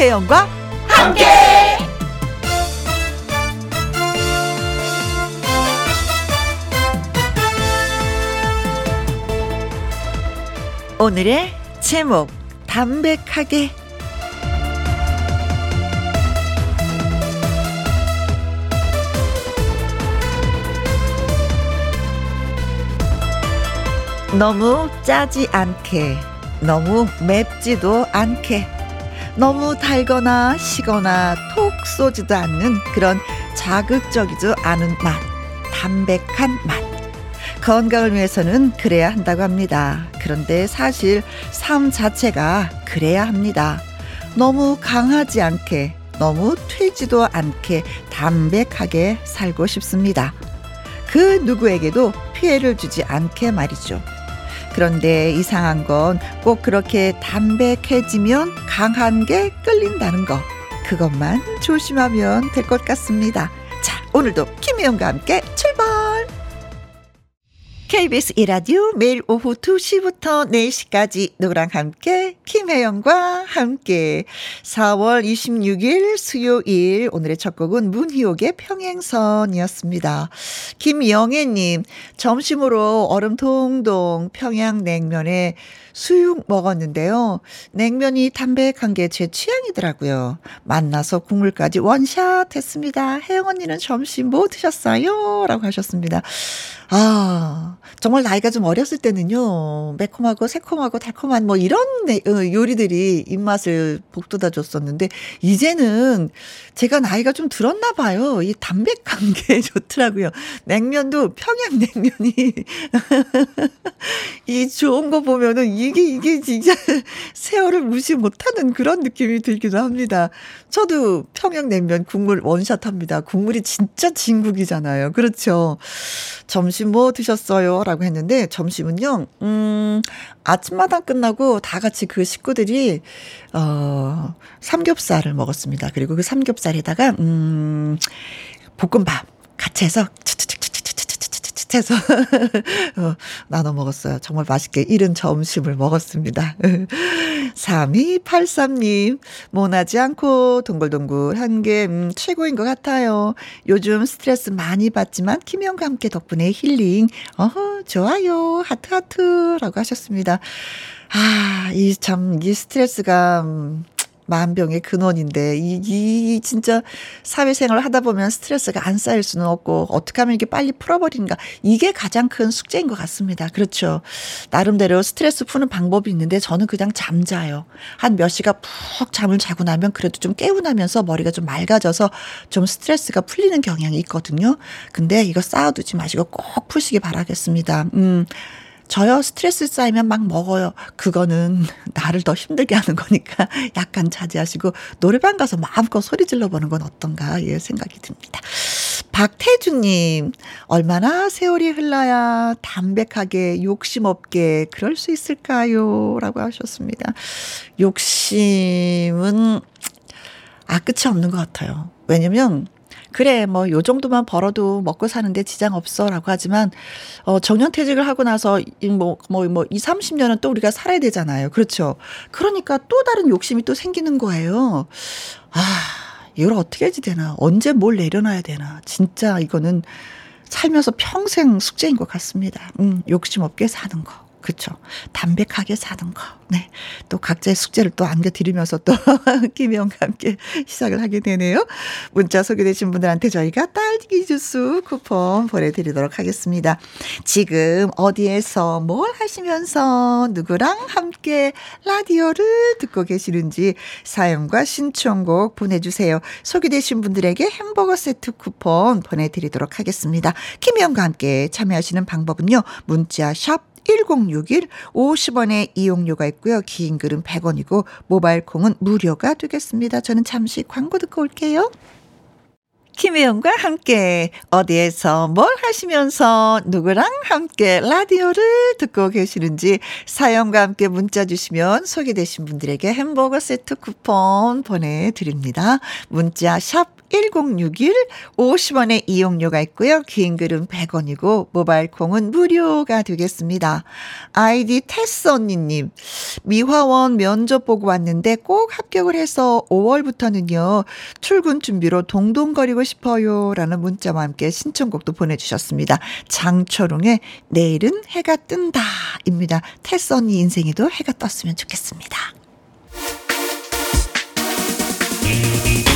김혜영과 함께. 오늘의 제목 담백하게 너무 짜지 않게, 너무 맵지도 않게, 너무 달거나 시거나 톡 쏘지도 않는 그런 자극적이지 않은 맛, 담백한 맛. 건강을 위해서는 그래야 한다고 합니다. 그런데 사실 삶 자체가 그래야 합니다. 너무 강하지 않게, 너무 튀지도 않게 담백하게 살고 싶습니다. 그 누구에게도 피해를 주지 않게 말이죠. 그런데 이상한 건 꼭 그렇게 담백해지면 강한 게 끌린다는 거. 그것만 조심하면 될 것 같습니다. 자, 오늘도 김혜영과 함께 출발! KBS 이라디오 매일 오후 2시부터 4시까지 누구랑 함께 김혜영과 함께 4월 26일 수요일 오늘의 첫 곡은 문희옥의 평행선이었습니다. 김영애님 점심으로 얼음 동동 평양냉면에 수육 먹었는데요. 냉면이 담백한 게 제 취향이더라고요. 만나서 국물까지 원샷 했습니다. 혜영 언니는 점심 뭐 드셨어요? 라고 하셨습니다. 아, 정말 나이가 좀 어렸을 때는요, 매콤하고 새콤하고 달콤한 뭐 이런 어, 요리들이 입맛을 복돋아 줬었는데, 이제는 제가 나이가 좀 들었나 봐요. 이 담백한 게 좋더라고요. 냉면도 평양냉면이, 이 좋은 거 보면은 이게, 이게 진짜 세월을 무시 못하는 그런 느낌이 들기도 합니다. 저도 평양냉면 국물 원샷 합니다. 국물이 진짜 진국이잖아요. 그렇죠. 점심 뭐 드셨어요? 라고 했는데, 점심은요, 음, 아침마당 끝나고 다 같이 그 식구들이, 어, 삼겹살을 먹었습니다. 그리고 그 삼겹살에다가, 음, 볶음밥 같이 해서, 해서 어, 나눠 먹었어요. 정말 맛있게 이른 점심을 먹었습니다. 3283님, 모나지 않고 동글동글 한 게 음, 최고인 것 같아요. 요즘 스트레스 많이 받지만 김영과 함께 덕분에 힐링. 어허, 좋아요. 하트 하트라고 하셨습니다. 아, 이 참, 이 스트레스가, 음, 만병의 근원인데 이, 이 진짜 사회생활을 하다 보면 스트레스가 안 쌓일 수는 없고 어떻게 하면 이게 빨리 풀어버리는가 이게 가장 큰 숙제인 것 같습니다. 그렇죠. 나름대로 스트레스 푸는 방법이 있는데 저는 그냥 잠자요. 한 몇 시간 푹 잠을 자고 나면 그래도 좀 깨우나면서 머리가 좀 맑아져서 좀 스트레스가 풀리는 경향이 있거든요. 근데 이거 쌓아두지 마시고 꼭 푸시기 바라겠습니다. 음. 저요 스트레스 쌓이면 막 먹어요. 그거는 나를 더 힘들게 하는 거니까 약간 자제하시고 노래방 가서 마음껏 소리 질러 보는 건 어떤가 예 생각이 듭니다. 박태주님 얼마나 세월이 흘러야 담백하게 욕심 없게 그럴 수 있을까요?라고 하셨습니다. 욕심은 아 끝이 없는 것 같아요. 왜냐면 그래, 뭐, 요 정도만 벌어도 먹고 사는데 지장 없어. 라고 하지만, 어, 정년퇴직을 하고 나서, 뭐, 뭐, 뭐, 2, 30년은 또 우리가 살아야 되잖아요. 그렇죠. 그러니까 또 다른 욕심이 또 생기는 거예요. 아, 이걸 어떻게 해야지 되나. 언제 뭘 내려놔야 되나. 진짜 이거는 살면서 평생 숙제인 것 같습니다. 음, 욕심 없게 사는 거. 그쵸. 담백하게 사는 거. 네. 또 각자의 숙제를 또 안겨드리면서 또 김영과 함께 시작을 하게 되네요. 문자 소개되신 분들한테 저희가 딸기 주스 쿠폰 보내드리도록 하겠습니다. 지금 어디에서 뭘 하시면서 누구랑 함께 라디오를 듣고 계시는지 사연과 신청곡 보내주세요. 소개되신 분들에게 햄버거 세트 쿠폰 보내드리도록 하겠습니다. 김영과 함께 참여하시는 방법은요. 문자 샵 1061 50원의 이용료가 있고요. 긴 글은 100원이고 모바일 콩은 무료가 되겠습니다. 저는 잠시 광고 듣고 올게요. 김혜영과 함께 어디에서 뭘 하시면서 누구랑 함께 라디오를 듣고 계시는지 사연과 함께 문자 주시면 소개되신 분들에게 햄버거 세트 쿠폰 보내드립니다. 문자 샵 1061 50원의 이용료가 있고요. 긴 글은 100원이고 모바일 콩은 무료가 되겠습니다. 아이디 테스 언니님 미화원 면접 보고 왔는데 꼭 합격을 해서 5월부터는요. 출근 준비로 동동거리고 싶어요 라는 문자와 함께 신청곡도 보내주셨습니다. 장철웅의 내일은 해가 뜬다 입니다. 테스 언니 인생에도 해가 떴으면 좋겠습니다.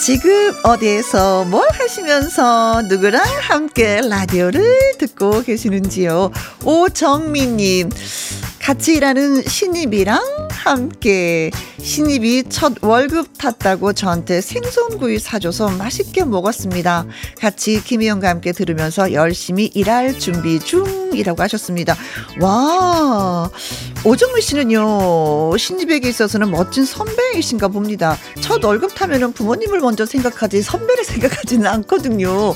지금 어디에서 뭘 하시면서 누구랑 함께 라디오를 듣고 계시는지요? 오정미님, 같이 일하는 신입이랑 함께 신입이 첫 월급 탔다고 저한테 생선구이 사줘서 맛있게 먹었습니다. 같이 김희영과 함께 들으면서 열심히 일할 준비 중이라고 하셨습니다. 와, 오정미 씨는요, 신입에게 있어서는 멋진 선배이신가 봅니다. 첫 월급 타면은 부모님을 먼저 생각하지 선배를 생각하지는 않거든요.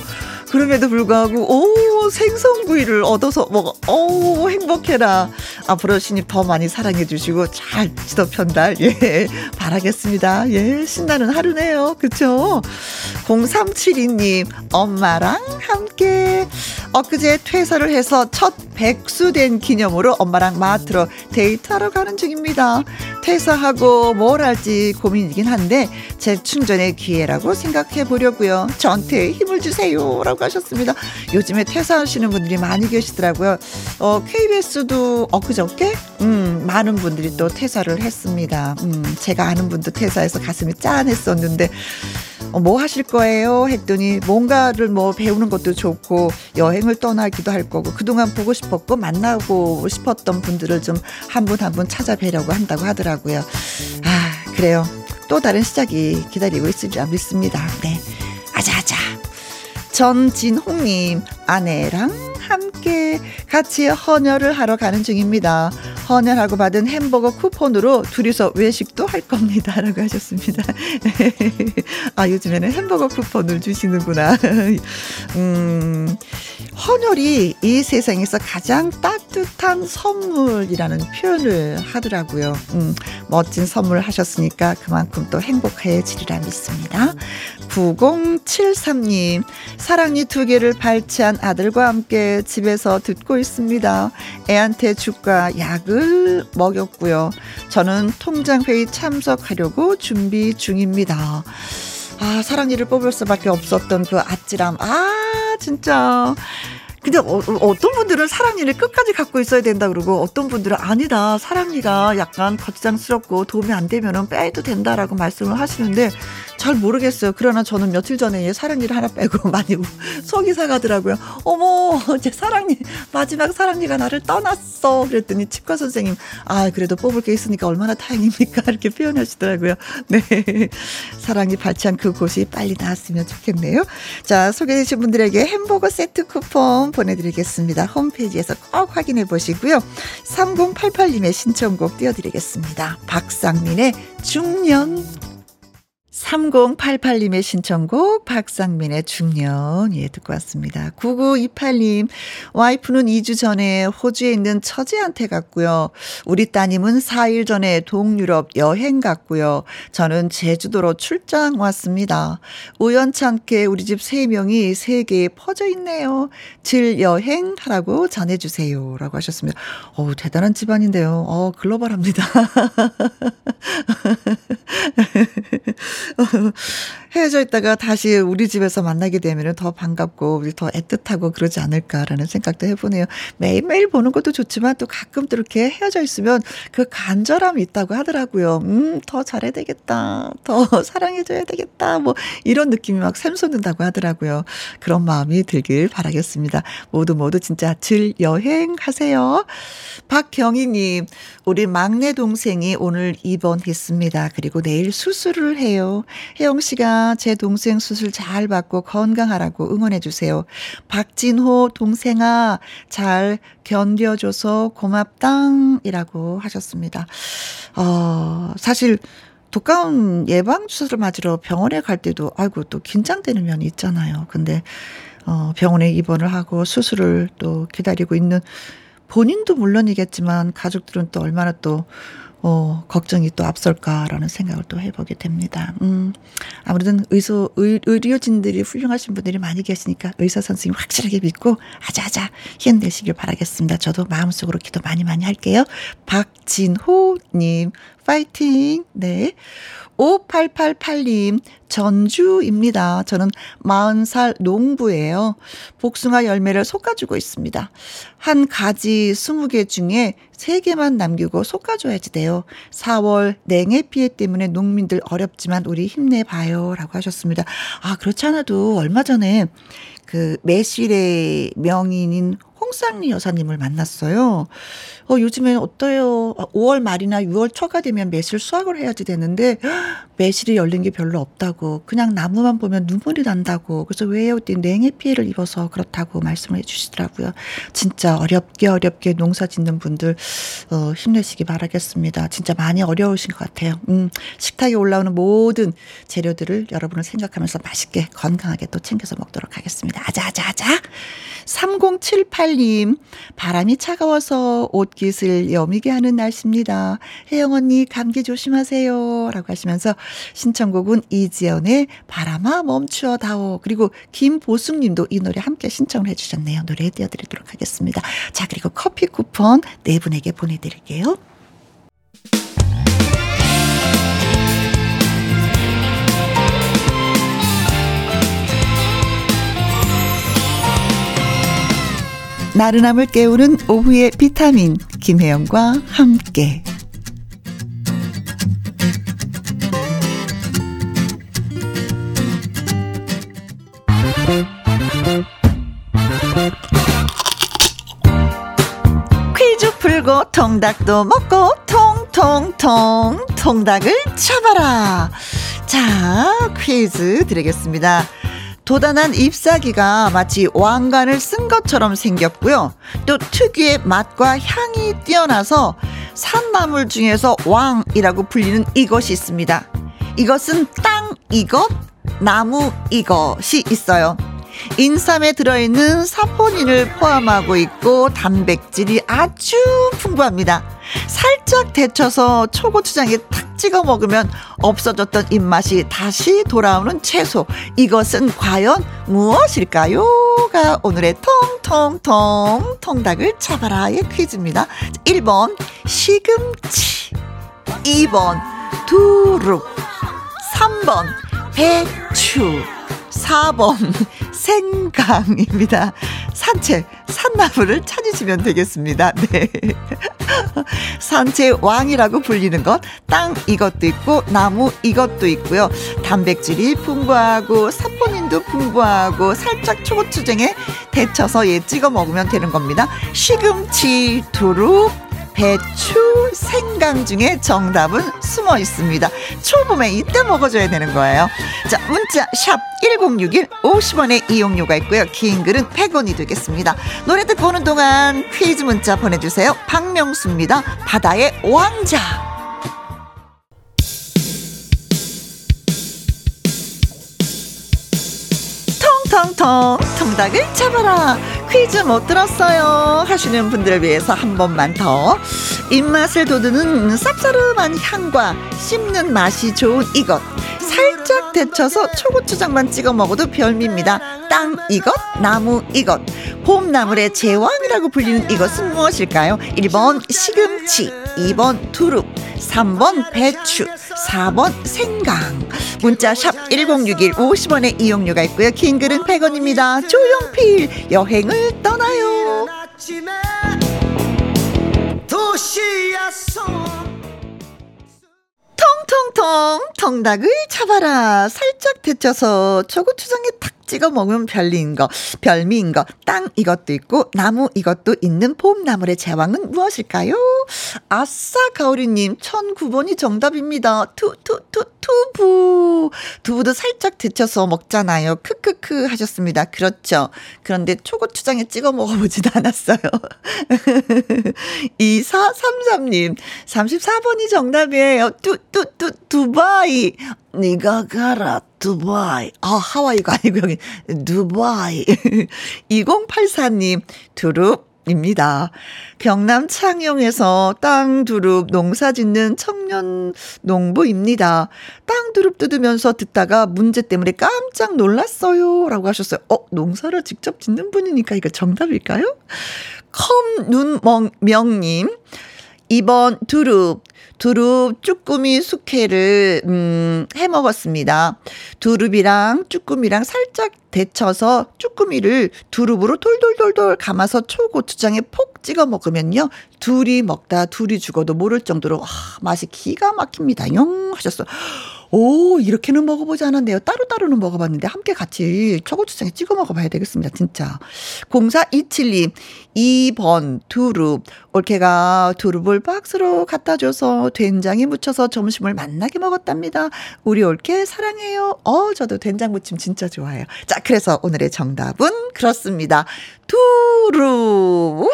그럼에도 불구하고 오 생선구이를 얻어서 먹어. 오 행복해라. 앞으로 신입 더 많이 사랑해 주시고 잘 지도 편달 예 바라겠습니다. 예 신나는 하루네요. 그쵸? 0372님 엄마랑 함께. 엊그제 퇴사를 해서 첫 백수된 기념으로 엄마랑 마트로 데이트하러 가는 중입니다 퇴사하고 뭘 할지 고민이긴 한데 재충전의 기회라고 생각해 보려고요 저한테 힘을 주세요 라고 하셨습니다. 요즘에 퇴사하시는 분들이 많이 계시더라고요. 어, KBS도 엊그저께, 음, 많은 분들이 또 퇴사를 했습니다. 음, 제가 아는 분도 퇴사해서 가슴이 짠했었는데, 어, 뭐 하실 거예요? 했더니 뭔가를 뭐 배우는 것도 좋고 여행을 떠나기도 할 거고 그동안 보고 싶었고 만나고 싶었던 분들을 좀 한 분 한분 찾아뵈려고 한다고 하더라고요. 아, 그래요. 또 다른 시작이 기다리고 있으리라 믿습니다. 네. 아자아자. 전진홍님, 아내랑 함께 같이 헌혈을 하러 가는 중입니다. 헌혈하고 받은 햄버거 쿠폰으로 둘이서 외식도 할 겁니다. 라고 하셨습니다. 아, 요즘에는 햄버거 쿠폰을 주시는구나. 음, 헌혈이 이 세상에서 가장 따뜻한 선물이라는 표현을 하더라고요. 음, 멋진 선물 하셨으니까 그만큼 또 행복해지리라 믿습니다. 9073님, 사랑니 두 개를 발치한 아들과 함께 집에서 듣고 있습니다. 애한테 죽과 약을 먹였고요. 저는 통장회의 참석하려고 준비 중입니다. 아, 사랑니를 뽑을 수밖에 없었던 그 아찔함. 아, 진짜. 근데 어, 떤 분들은 사랑니를 끝까지 갖고 있어야 된다 그러고 어떤 분들은 아니다 사랑니가 약간 거치장스럽고 도움이 안 되면은 빼도 된다라고 말씀을 하시는데 잘 모르겠어요. 그러나 저는 며칠 전에 사랑니를 하나 빼고 많이 속이 사가더라고요. 어머, 제 사랑니, 마지막 사랑니가 나를 떠났어. 그랬더니 치과 선생님, 아, 그래도 뽑을 게 있으니까 얼마나 다행입니까? 이렇게 표현하시더라고요. 네. 사랑니 발치한 그 곳이 빨리 나았으면 좋겠네요. 자, 소개해주신 분들에게 햄버거 세트 쿠폰 보내드리겠습니다. 홈페이지에서 꼭 확인해 보시고요. 3088님의 신청곡 띄워드리겠습니다. 박상민의 중년. 3088님의 신청곡 박상민의 중년 예 듣고 왔습니다. 9928님 와이프는 2주 전에 호주에 있는 처제한테 갔고요. 우리 따님은 4일 전에 동유럽 여행 갔고요. 저는 제주도로 출장 왔습니다. 우연찮게 우리 집 3명이 세계에 퍼져 있네요. 질 여행 하라고 전해주세요. 라고 하셨습니다. 어우 대단한 집안인데요. 어 글로벌합니다. 呵 呵 헤어져 있다가 다시 우리 집에서 만나게 되면 더 반갑고 우리 더 애틋하고 그러지 않을까라는 생각도 해보네요. 매일매일 보는 것도 좋지만 또 가끔 또 이렇게 헤어져 있으면 그 간절함이 있다고 하더라고요. 음, 더 잘해야 되겠다. 더 사랑해줘야 되겠다. 뭐 이런 느낌이 막 샘솟는다고 하더라고요. 그런 마음이 들길 바라겠습니다. 모두 모두 진짜 즐 여행 하세요. 박경희님, 우리 막내 동생이 오늘 입원했습니다. 그리고 내일 수술을 해요. 혜영 씨가 제 동생 수술 잘 받고 건강하라고 응원해 주세요. 박진호 동생아, 잘 견뎌줘서 고맙당 이라고 하셨습니다. 어, 사실 독감 예방주사를 맞으러 병원에 갈 때도 아이고 또 긴장되는 면이 있잖아요. 근데 어, 병원에 입원을 하고 수술을 또 기다리고 있는 본인도 물론이겠지만 가족들은 또 얼마나 또 어, 걱정이 또 앞설까라는 생각을 또 해보게 됩니다. 음, 아무래도 의소, 의, 의료진들이 훌륭하신 분들이 많이 계시니까 의사 선생님 확실하게 믿고 아자아자 힘내시길 바라겠습니다. 저도 마음속으로 기도 많이 많이 할게요. 박진호님, 파이팅! 네. 5888님, 전주입니다. 저는 40살 농부예요. 복숭아 열매를 솎아주고 있습니다. 한 가지 20개 중에 3개만 남기고 솎아줘야지 돼요. 4월 냉해 피해 때문에 농민들 어렵지만 우리 힘내봐요. 라고 하셨습니다. 아, 그렇지 않아도 얼마 전에 그 매실의 명인인 홍상리 여사님을 만났어요. 어, 요즘엔 어때요? 5월 아, 말이나 6월 초가 되면 매실 수확을 해야지 되는데 매실이 열린 게 별로 없다고 그냥 나무만 보면 눈물이 난다고 그래서 왜요? 냉해 피해를 입어서 그렇다고 말씀을 해주시더라고요. 진짜 어렵게 어렵게 농사 짓는 분들 어, 힘내시기 바라겠습니다. 진짜 많이 어려우신 것 같아요. 음, 식탁에 올라오는 모든 재료들을 여러분을 생각하면서 맛있게 건강하게 또 챙겨서 먹도록 하겠습니다. 아자아자아자. 3078 님, 바람이 차가워서 옷깃을 여미게 하는 날씨입니다. 혜영 언니, 감기 조심하세요. 라고 하시면서 신청곡은 이지연의 바람아 멈추어 다오. 그리고 김보숙 님도 이 노래 함께 신청을 해주셨네요. 노래 띄워드리도록 하겠습니다. 자, 그리고 커피 쿠폰 네 분에게 보내드릴게요. 나른함을 깨우는 오후의 비타민 김혜영과 함께. 퀴즈 풀고 통닭도 먹고 통통통 통닭을 잡아라. 자 퀴즈 드리겠습니다 도단한 잎사귀가 마치 왕관을 쓴 것처럼 생겼고요. 또 특유의 맛과 향이 뛰어나서 산나물 중에서 왕이라고 불리는 이것이 있습니다. 이것은 땅 이것, 나무 이것이 있어요. 인삼에 들어있는 사포닌을 포함하고 있고 단백질이 아주 풍부합니다. 살짝 데쳐서 초고추장에 탁 찍어 먹으면 없어졌던 입맛이 다시 돌아오는 채소. 이것은 과연 무엇일까요?가 오늘의 통통통 통닭을 잡아라의 퀴즈입니다. 1번 시금치 2번 두릅 3번 배추 4번 생강입니다. 산책, 산나물을 찾으시면 되겠습니다. 네. 산책 왕이라고 불리는 것, 땅 이것도 있고, 나무 이것도 있고요. 단백질이 풍부하고, 사포닌도 풍부하고, 살짝 초고추장에 데쳐서 예 찍어 먹으면 되는 겁니다. 시금치, 두릅, 배추, 생강 중에 정답은 숨어 있습니다. 초봄에 이때 먹어줘야 되는 거예요. 자, 문자 샵 1061, 50원의 이용료가 있고요. 긴 글은 100원이 되겠습니다. 노래 듣고 오는 동안 퀴즈 문자 보내주세요. 박명수입니다. 바다의 왕자. 텅텅 통닭을 잡아라. 퀴즈 못 들었어요. 하시는 분들을 위해서 한 번만 더. 입맛을 돋우는 쌉싸름한 향과 씹는 맛이 좋은 이것. 살짝 데쳐서 초고추장만 찍어 먹어도 별미입니다. 땅 이것 나무 이것. 봄나물의 제왕이라고 불리는 이것은 무엇일까요? 1번 시금치 2번 두릅 3번 배추 4번 생강 문자 샵 1061 50원의 이용료가 있고요. 긴 글은 100원입니다. 조용필 여행을 떠나요. 통통통 통닭을 잡아라 살짝 데쳐서 초고추장에 탁 찍어 먹으면 별미인 거, 별미인 거, 땅 이것도 있고 나무 이것도 있는 봄나물의 제왕은 무엇일까요? 아싸 가오리님 1009번이 정답입니다. 투, 투, 투, 투부. 두부도 살짝 데쳐서 먹잖아요. 크크크 하셨습니다. 그렇죠. 그런데 초고추장에 찍어 먹어보지도 않았어요. 2433님 34번이 정답이에요. 투, 두바이. 네가 가라 두바이. 아, 하와이가 아니고 여기 두바이. 2084님 두릅 입니다. 경남 창녕에서 땅 두릅 농사 짓는 청년 농부입니다. 땅 두릅 뜯으면서 듣다가 문제 때문에 깜짝 놀랐어요. 라고 하셨어요. 어, 농사를 직접 짓는 분이니까 이거 정답일까요? 컴눈명님. 2번 두릅. 두릅 쭈꾸미 숙회를 음, 해 먹었습니다. 두릅이랑 쭈꾸미랑 살짝 데쳐서 쭈꾸미를 두릅으로 돌돌돌돌 감아서 초고추장에 폭 찍어 먹으면요. 둘이 먹다 둘이 죽어도 모를 정도로 아, 맛이 기가 막힙니다. 용 하셨어. 오, 이렇게는 먹어보지 않았네요. 따로따로는 먹어봤는데 함께 같이 초고추장에 찍어 먹어봐야 되겠습니다. 진짜. 0427님, 2번 두릅. 올케가 두릅을 박스로 갖다 줘서 된장에 묻혀서 점심을 만나게 먹었답니다. 우리 올케 사랑해요. 어, 저도 된장 무침 진짜 좋아해요. 자, 그래서 오늘의 정답은 그렇습니다. 두릅.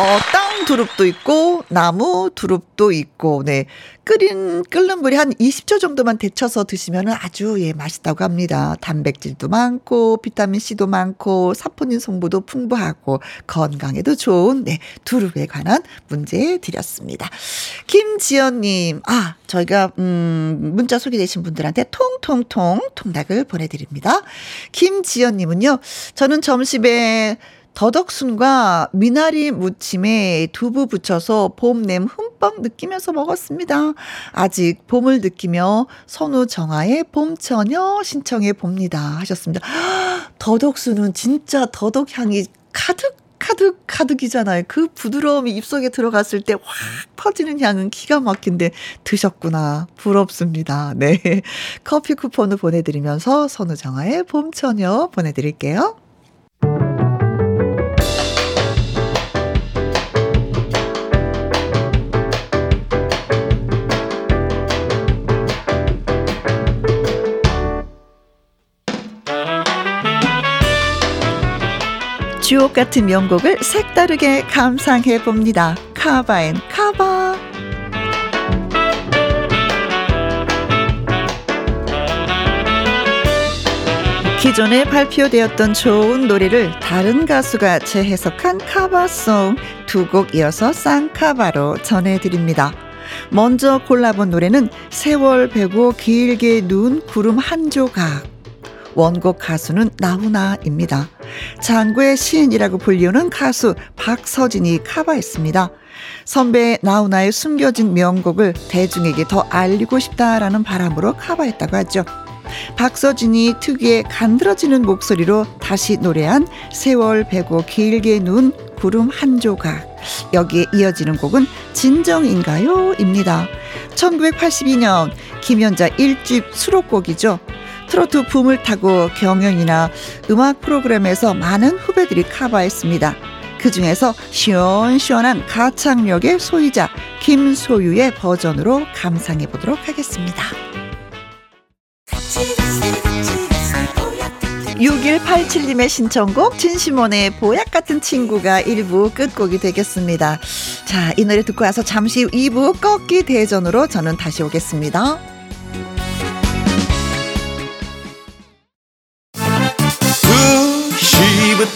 어, 땅 두릅도 있고, 나무 두릅도 있고, 네. 끓인, 끓는 물이 한 20초 정도만 데쳐서 드시면 아주, 예, 맛있다고 합니다. 단백질도 많고, 비타민C도 많고, 사포닌 성분도 풍부하고, 건강에도 좋은, 네, 두릅에 관한 문제 드렸습니다. 김지연님, 아, 저희가, 음, 문자 소개되신 분들한테 통통통 통닭을 보내드립니다. 김지연님은요, 저는 점심에 더덕순과 미나리 무침에 두부 붙여서 봄냄 흠뻑 느끼면서 먹었습니다. 아직 봄을 느끼며 선우 정아의 봄처녀 신청해 봅니다. 하셨습니다. 더덕순은 진짜 더덕향이 가득 가득 가득이잖아요. 그 부드러움이 입속에 들어갔을 때 확 퍼지는 향은 기가 막힌데 드셨구나. 부럽습니다. 네. 커피 쿠폰을 보내드리면서 선우정아의 봄처녀 보내드릴게요. 주옥 같은 명곡을 색다르게 감상해 봅니다. 카바앤 카바. 기존에 발표되었던 좋은 노래를 다른 가수가 재해석한 카바송 두 곡 이어서 쌍카바로 전해드립니다. 먼저 골라본 노래는 세월 배고 길게 눈 구름 한 조각. 원곡 가수는 나훈아입니다. 장구의 시인이라고 불리우는 가수 박서진이 카바했습니다. 선배 나훈아의 숨겨진 명곡을 대중에게 더 알리고 싶다라는 바람으로 카바했다고 하죠. 박서진이 특유의 간드러지는 목소리로 다시 노래한 세월 배고 길게 눈 구름 한 조각. 여기에 이어지는 곡은 진정인가요? 입니다. 1982년 김연자 1집 수록곡이죠. 트로트 붐을 타고 경연이나 음악 프로그램에서 많은 후배들이 커버했습니다. 그 중에서 시원시원한 가창력의 소유자 김소유의 버전으로 감상해 보도록 하겠습니다. 6187님의 신청곡 진시몬의 보약 같은 친구가 1부 끝곡이 되겠습니다. 자, 이 노래 듣고 와서 잠시 후 2부 꺾기 대전으로 저는 다시 오겠습니다.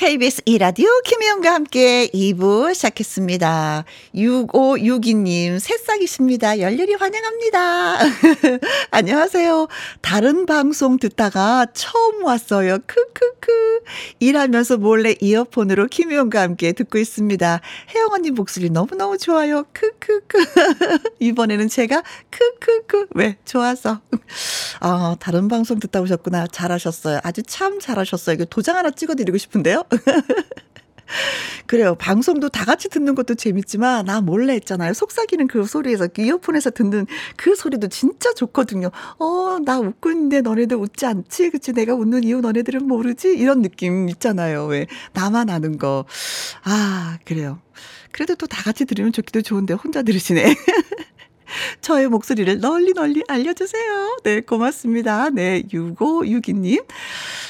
KBS 이라디오 김혜영과 함께 2부 시작했습니다. 6562님, 새싹이십니다. 열렬히 환영합니다. 안녕하세요. 다른 방송 듣다가 처음 왔어요. 크크크. 일하면서 몰래 이어폰으로 김혜영과 함께 듣고 있습니다. 혜영 언니 목소리 너무너무 좋아요. 크크크. 이번에는 제가 크크크. 왜? 좋아서. 아, 다른 방송 듣다 오셨구나. 잘하셨어요. 아주 참 잘하셨어요. 이거 도장 하나 찍어드리고 싶은데요. 그래요. 방송도 다 같이 듣는 것도 재밌지만, 나 몰래 했잖아요. 속삭이는 그 소리에서, 그 이어폰에서 듣는 그 소리도 진짜 좋거든요. 어, 나 웃고 있는데 너네들 웃지 않지? 그치? 내가 웃는 이유 너네들은 모르지? 이런 느낌 있잖아요. 왜? 나만 아는 거. 아, 그래요. 그래도 또 다 같이 들으면 좋기도 좋은데, 혼자 들으시네. 저의 목소리를 널리 널리 알려주세요. 네, 고맙습니다. 네, 6562님.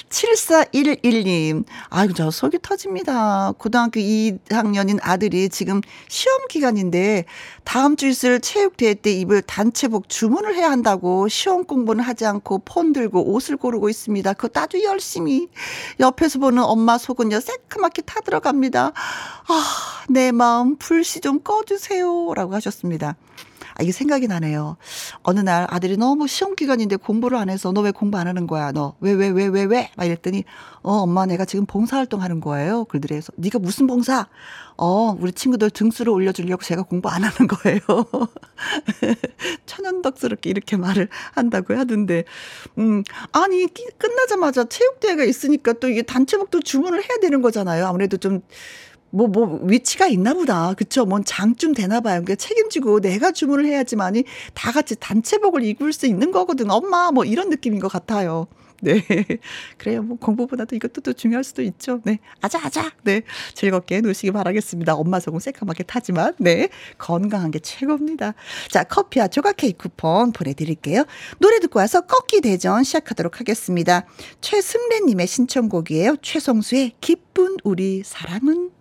7411님. 아이고, 저 속이 터집니다. 고등학교 2학년인 아들이 지금 시험 기간인데 다음 주 있을 체육대회 때 입을 단체복 주문을 해야 한다고 시험 공부는 하지 않고 폰 들고 옷을 고르고 있습니다. 그것도 아주 열심히. 옆에서 보는 엄마 속은요, 새카맣게 타들어갑니다. 아, 내 마음 불씨 좀 꺼주세요. 라고 하셨습니다. 아, 이게 생각이 나네요. 어느 날 아들이 너무 시험 기간인데 공부를 안 해서 너 왜 공부 안 하는 거야? 너 왜 왜 왜 왜 왜? 막 이랬더니 어 엄마 내가 지금 봉사 활동하는 거예요. 그들에서 네가 무슨 봉사? 어 우리 친구들 등수를 올려주려고 제가 공부 안 하는 거예요. 천연덕스럽게 이렇게 말을 한다고 하던데 음 아니 끝나자마자 체육대회가 있으니까 또 이게 단체복도 주문을 해야 되는 거잖아요. 아무래도 좀 뭐, 뭐, 위치가 있나 보다. 그쵸? 뭔 장쯤 되나 봐요. 그러니까 책임지고 내가 주문을 해야지만이 다 같이 단체복을 입을 수 있는 거거든. 엄마, 뭐 이런 느낌인 것 같아요. 네. 그래요. 뭐 공부보다도 이것도 또 중요할 수도 있죠. 네. 아자, 아자. 네. 즐겁게 노시기 바라겠습니다. 엄마 속은 새까맣게 타지만, 네. 건강한 게 최고입니다. 자, 커피와 조각 케이크 쿠폰 보내드릴게요. 노래 듣고 와서 꺾기 대전 시작하도록 하겠습니다. 최승래님의 신청곡이에요. 최성수의 기쁜 우리 사랑은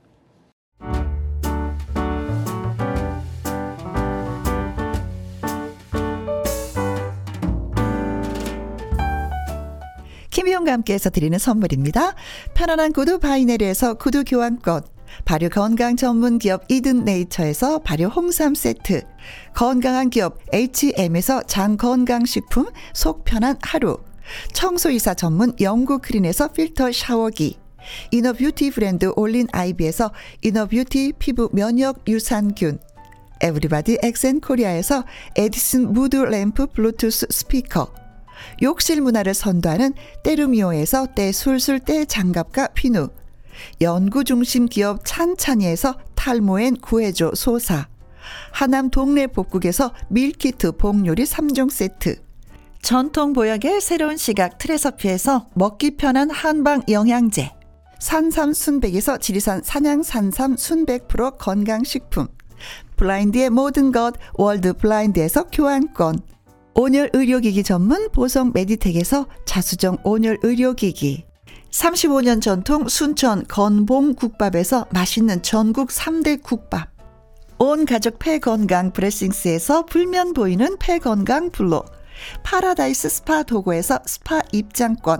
김희용과 함께해서 드리는 선물입니다. 편안한 구두 바이네리에서 구두 교환권, 발효 건강 전문 기업 이든 네이처에서 발효 홍삼 세트, 건강한 기업 H&M에서 장 건강식품 속 편한 하루, 청소이사 전문 영구 크린에서 필터 샤워기, inner beauty 브랜드 올린 아이비에서 inner beauty 피부 면역 유산균 에브리바디 엑센 코리아에서 에디슨 무드 램프 블루투스 스피커 욕실 문화를 선도하는 때르미오에서 때술술 때장갑과 피누 연구중심 기업 찬찬이에서 탈모엔 구해줘 소사 하남 동네 복국에서 밀키트 복요리 3종 세트 전통 보약의 새로운 시각 트레서피에서 먹기 편한 한방 영양제 산삼 순백에서 지리산 산양 산삼 순백 프로 건강식품. 블라인드의 모든 것 월드 블라인드에서 교환권. 온열 의료기기 전문 보성 메디텍에서 자수정 온열 의료기기. 35년 전통 순천 건봉 국밥에서 맛있는 전국 3대 국밥. 온 가족 폐건강 브레싱스에서 불면 보이는 폐건강 블로 파라다이스 스파 도구에서 스파 입장권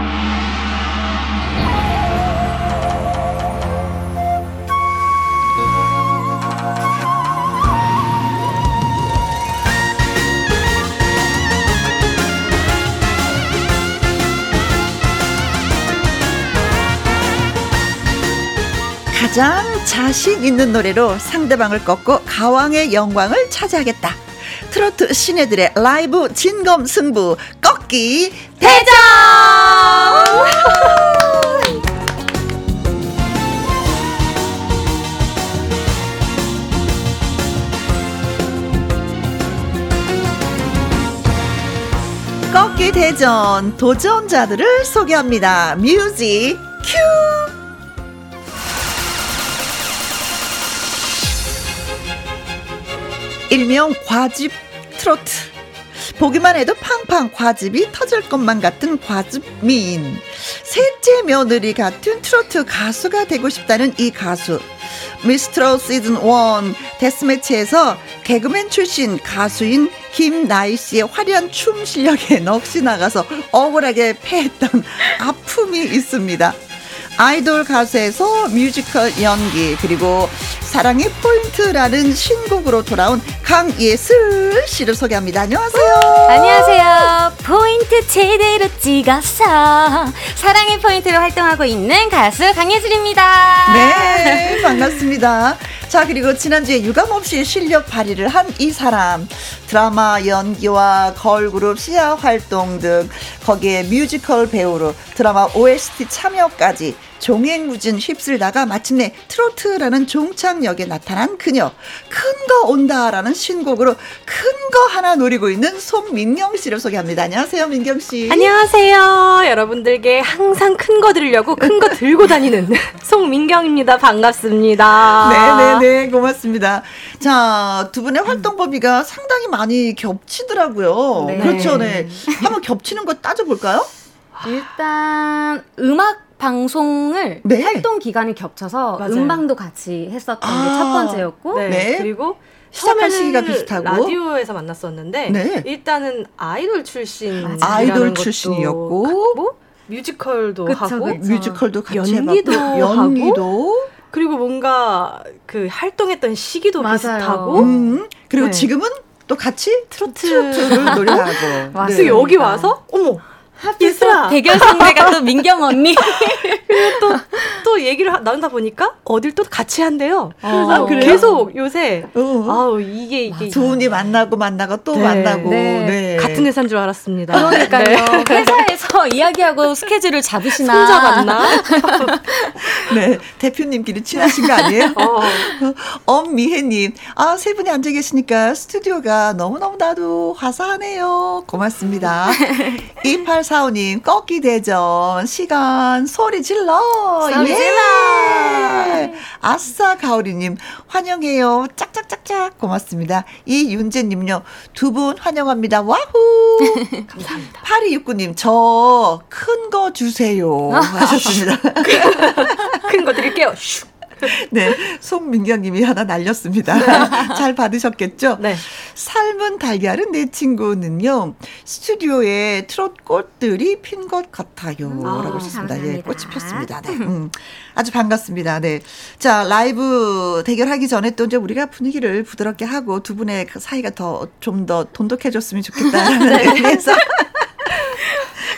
가장 자신 있는 노래로 상대방을 꺾고 가왕의 영광을 차지하겠다. 트로트 신예들의 라이브 진검 승부 꺾기 대전! 꺾기 대전 도전자들을 소개합니다. 뮤직 큐! 일명 과즙 트로트. 보기만 해도 팡팡 과즙이 터질 것만 같은 과즙 미인. 셋째 며느리 같은 트로트 가수가 되고 싶다는 이 가수. 미스트로 시즌 1 데스매치에서 개그맨 출신 가수인 김나희 씨의 화려한 춤 실력에 넋이 나가서 억울하게 패했던 아픔이 있습니다. 아이돌 가수에서 뮤지컬 연기 그리고 사랑의 포인트라는 신곡으로 돌아온 강예슬 씨를 소개합니다. 안녕하세요. 안녕하세요. 포인트 제대로 찍었어. 사랑의 포인트로 활동하고 있는 가수 강예슬입니다. 네, 반갑습니다. 자, 그리고 지난주에 유감없이 실력 발휘를 한 이 사람. 드라마 연기와 걸그룹 시야 활동 등 거기에 뮤지컬 배우로 드라마 OST 참여까지 종횡무진 휩쓸다가 마침내 트로트라는 종착역에 나타난 그녀. 큰 거 온다라는 신곡으로 큰 거 하나 노리고 있는 송민경 씨를 소개합니다. 안녕하세요, 민경 씨. 안녕하세요. 여러분들께 항상 큰 거 드리려고 큰 거 들고 다니는 송민경입니다. 반갑습니다. 네 네 네, 고맙습니다. 자, 두 분의 활동 범위가 상당히 많이 겹치더라고요. 네. 그렇죠, 네. 한번 겹치는 거 따져볼까요? 일단 음악 방송을 네. 활동 기간이 겹쳐서 맞아요. 음방도 같이 했었던 게 아. 첫 번째였고 네. 네. 그리고 시작할 시기가 비슷하고. 라디오에서 만났었는데 네. 일단은 아이돌 출신 아이돌 출신이었고. 뭐 뮤지컬도 그쵸, 하고 그쵸. 뮤지컬도 같이 연기도 해봤고, 하고. 연기도. 그리고 뭔가 그 활동했던 시기도 맞아요. 비슷하고 음, 그리고 네. 지금은 또 같이 트로트 트로트를 노래하고. 그래서 네. 여기 와서 어머 예슬아 대결 상대가 또 민경 언니. 또, 또 얘기를 하- 나누다 보니까 어딜 또 같이 한대요. 그래서 아, 그래요? 계속 요새 어. 아우 이게 이게 두 분이 만나고 만나고 또 네, 만나고. 네. 네. 같은 회사인 줄 알았습니다. 그러니까요. 회사에서 이야기하고 스케줄을 잡으시나. 손잡았나? 네. 대표님끼리 친하신 거 아니에요? 어. 엄미혜님, 아, 세 분이 앉아 계시니까 스튜디오가 너무 너무 나도 화사하네요. 고맙습니다. 2845님, 꺾기 대전, 시간, 소리 질러. 소리 예. 질러. 아싸, 가오리님, 환영해요. 짝짝짝짝. 고맙습니다. 이윤재님요, 두 분 환영합니다. 와후. 감사합니다. 8269님, 저 큰 거 주세요. 하셨습니다. 큰 거 드릴게요. 슉. 네, 송민경님이 하나 날렸습니다. 잘 받으셨겠죠? 네. 삶은 달걀은 내 친구는요, 스튜디오에 트롯 꽃들이 핀 것 같아요. 아, 라고 하셨습니다. 예. 꽃이 폈습니다. 네. 음, 아주 반갑습니다. 네. 자, 라이브 대결하기 전에 또 이제 우리가 분위기를 부드럽게 하고 두 분의 그 사이가 더, 좀더 돈독해졌으면 좋겠다라는 의미에서.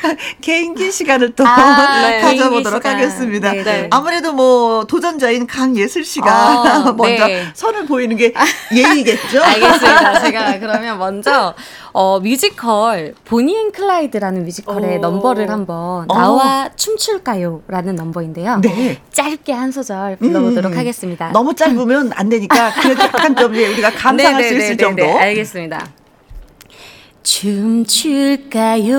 개인기 시간을 또 아, 네. 가져보도록 시간. 하겠습니다. 네, 네. 아무래도 뭐 도전자인 강예슬 씨가 아, 먼저 네. 선을 보이는 게 예의겠죠? 알겠습니다. 제가 그러면 먼저 어, 뮤지컬 보니 앤 클라이드라는 뮤지컬의 오. 넘버를 한번 어. 나와 춤출까요라는 넘버인데요. 네. 짧게 한 소절 불러보도록 음. 하겠습니다. 너무 짧으면 안 되니까 그래도 약간 좀 이제 우리가 감상할 수 있을 정도. 네네네네네, 알겠습니다. 춤출까요?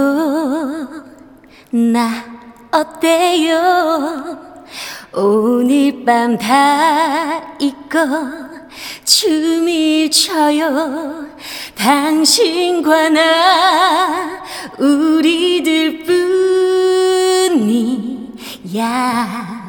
나 어때요? 오늘 밤 다 잊고 춤을 춰요. 당신과 나 우리들 뿐이야.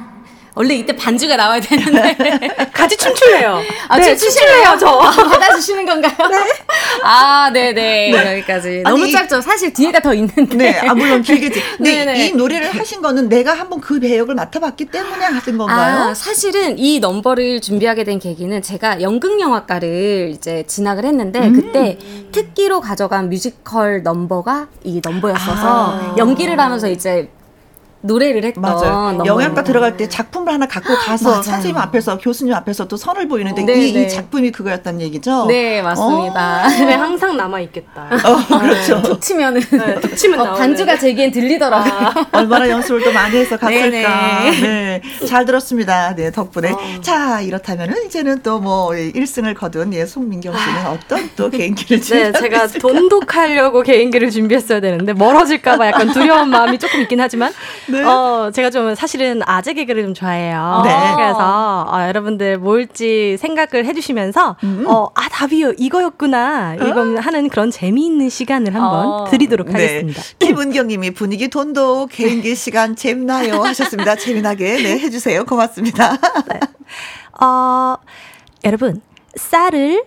원래 이때 반주가 나와야 되는데. 같이 춤출래요. 아, 네, 춤출래요, 저. 받아주시는 건가요? 아, 네네. 여기까지. 너무 아니, 짧죠? 사실 뒤에가 더 있는데. 네, 아, 물론 길겠지. 근데 네네. 이 노래를 하신 거는 내가 한번 그 배역을 맡아봤기 때문에 하신 건가요? 아, 사실은 이 넘버를 준비하게 된 계기는 제가 연극영화과를 이제 진학을 했는데 음. 그때 특기로 가져간 뮤지컬 넘버가 이 넘버였어서 아. 연기를 하면서 이제 노래를 했던 맞아요. 연영과 들어갈 때 작품을 하나 갖고 가서 맞아요. 선생님 앞에서 교수님 앞에서 또 선을 보이는데 네, 이, 이 네. 작품이 그거였다는 얘기죠. 네 맞습니다. 집에 항상 남아 있겠다. 어, 그렇죠. 툭 치면은 네, 툭 치면 어. 반주가 제 귀엔 들리더라고요. 얼마나 연습을 또 많이 해서 갔을까. 네네. 네. 잘 들었습니다. 네, 덕분에. 어. 자, 이렇다면은 이제는 또 뭐 1승을 거둔 예, 송민경 씨는 어떤 또 개인기를 네, 준비하고 제가 있을까? 돈독하려고 개인기를 준비했어야 되는데 멀어질까봐 약간 두려운 마음이 조금 있긴 하지만, 네. 어 제가 좀 사실은 아재 개그를 좀 좋아해요. 네. 그래서 어, 여러분들 뭘지 생각을 해주시면서, 음. 어, 아 답이 이거였구나 이거 하는 그런 재미있는 시간을 한번 어. 드리도록 네. 하겠습니다. 김은경 님이 분위기 돈도 개인기 시간 잼나요 하셨습니다. 재미나게 네, 해주세요. 고맙습니다. 어, 여러분 쌀을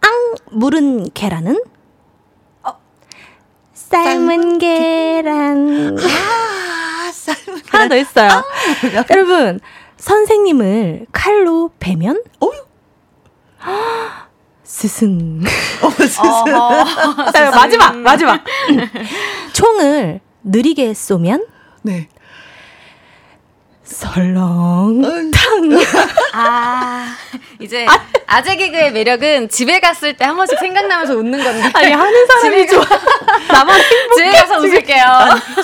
앙 무른 계란은 어, 삶은 계란 아, 하나 더 있어요. 여러분 선생님을 칼로 베면 어휴. 스승. 어, 스스. 자, 마지막 마지막 총을 느리게 쏘면 네. 설렁. 아 이제 아재 개그의 매력은 집에 갔을 때 한 번씩 생각나면서 웃는 건데. 아니 하는 사람이 좋아. 나만 집에 가서 웃을게요.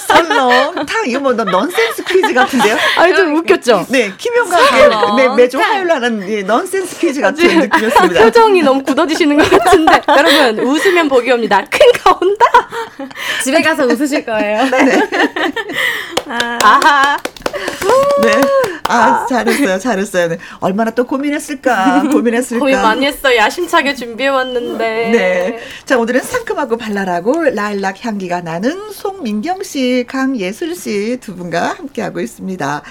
설렁 탕 이거 뭐 넌센스 퀴즈 같은데요? 아니 좀 웃겼죠. 네, 김용과 함께 매, 매주 화요일 하는 예, 넌센스 퀴즈 같은 느낌이었습니다. 표정이 너무 굳어지시는 것 같은데 여러분 웃으면 복이 옵니다. 큰거 온다. 집에 가서 웃으실 거예요. 아하. 네. 아, 잘했어요, 잘했어요. 네. 얼마나 또 고민했을까, 고민했을까. 고민 많이 했어. 야심차게 준비해 왔는데. 네. 자, 오늘은 상큼하고 발랄하고 라일락 향기가 나는 송민경 씨, 강예슬 씨두 분과 함께하고 있습니다.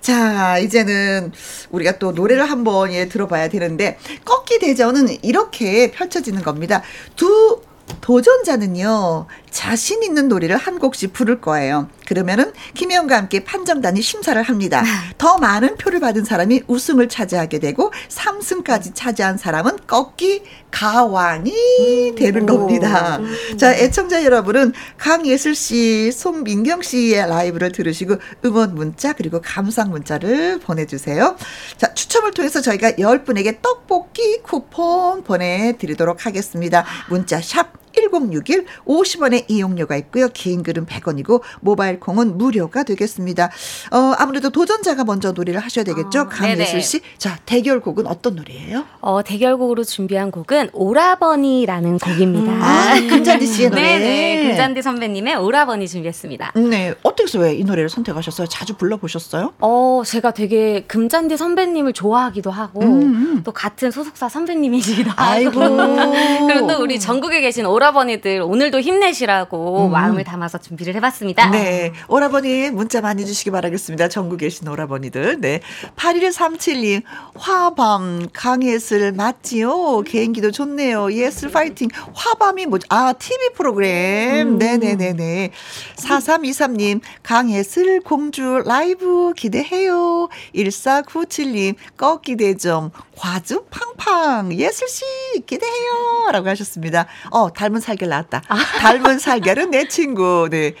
자, 이제는 우리가 또 노래를 한번 예, 들어봐야 되는데, 꺾기 대전은 이렇게 펼쳐지는 겁니다. 두 도전자는요, 자신 있는 노래를 한 곡씩 부를 거예요. 그러면은 김혜영과 함께 판정단이 심사를 합니다. 더 많은 표를 받은 사람이 우승을 차지하게 되고 3승까지 차지한 사람은 꺾기 가왕이 되는 겁니다. 자, 애청자 여러분은 강예슬 씨, 송민경 씨의 라이브를 들으시고 응원 문자 그리고 감상 문자를 보내주세요. 자, 추첨을 통해서 저희가 10분에게 떡볶이 쿠폰 보내드리도록 하겠습니다. 문자 샵 1061 50원의 이용료가 있고요. 긴 글은 100원이고 모바일 콩은 무료가 되겠습니다. 어, 아무래도 도전자가 먼저 노래를 하셔야 되겠죠. 어, 강예슬 네네. 씨. 자, 대결곡은 어떤 노래예요? 어, 대결곡으로 준비한 곡은 오라버니라는 곡입니다. 아, 금잔디 씨의 노래. 네 네. 금잔디 선배님의 오라버니 준비했습니다. 네. 어떻게 해서 왜 이 노래를 선택하셨어요? 자주 불러 보셨어요? 어, 제가 되게 금잔디 선배님을 좋아하기도 하고, 음, 음. 또 같은 소속사 선배님이시기도 하고. 아이고. 그리고 또 우리 전국에 계신 오라버니 들 오늘도 힘내시라고 음. 마음을 담아서 준비를 해봤습니다. 네. 오라버니 문자 많이 주시기 바라겠습니다. 전국에 계신 오라버니들. 네. 8137님, 화밤, 강예슬 맞지요? 개인기도 좋네요. 예슬 파이팅. 화밤이 뭐죠? 아, TV 프로그램. 네네네네. 4323님, 강예슬 공주 라이브 기대해요. 1497님, 꺾기대점. 과즙 팡팡. 예슬 씨 기대해요. 라고 하셨습니다. 어, 닮은 살결 나왔다. 닮은 살결은 내 친구. 네.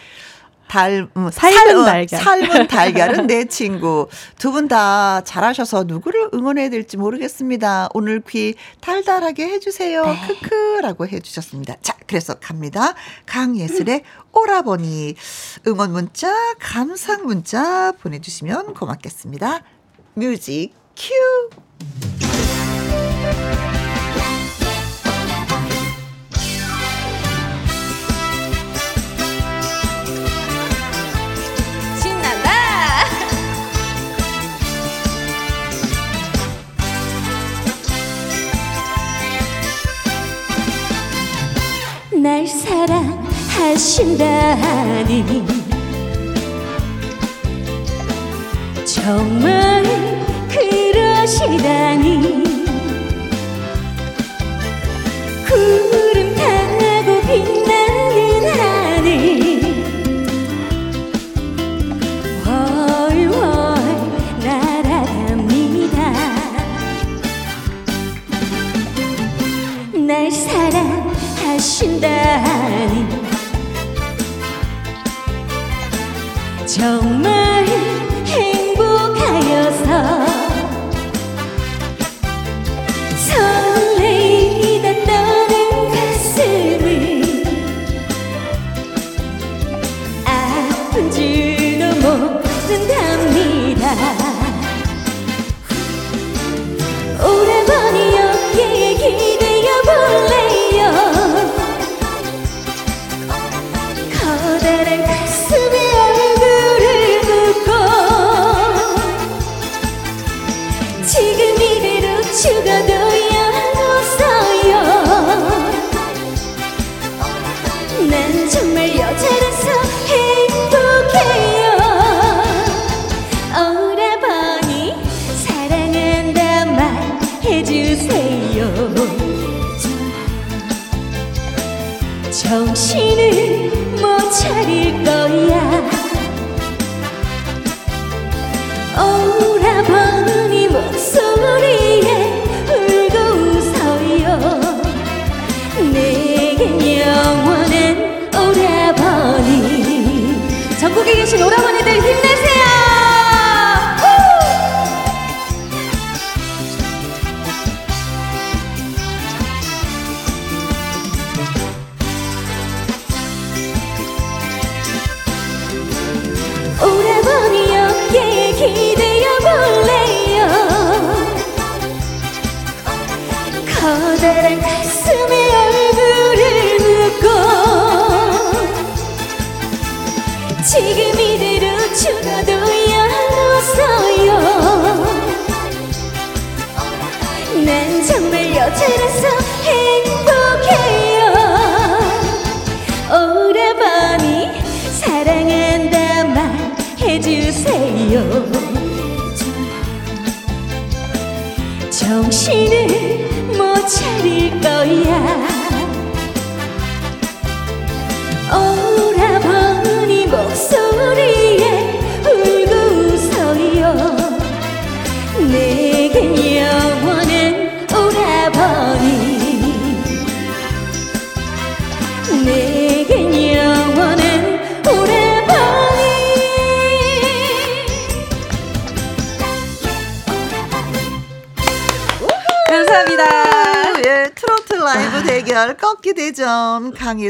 달, 음, 삶은 살- 어, 달걀. 삶은 달걀은 내 친구. 두 분 다 잘하셔서 누구를 응원해야 될지 모르겠습니다. 오늘 귀 달달하게 해주세요. 크크라고 해주셨습니다. 자, 그래서 갑니다. 강예슬의 오라버니. 응원 문자, 감상 문자 보내주시면 고맙겠습니다. 뮤직 큐. 날 사랑하신다니. 정말 그러시다니 신다니 정말 계신 오라버니들 힘내세요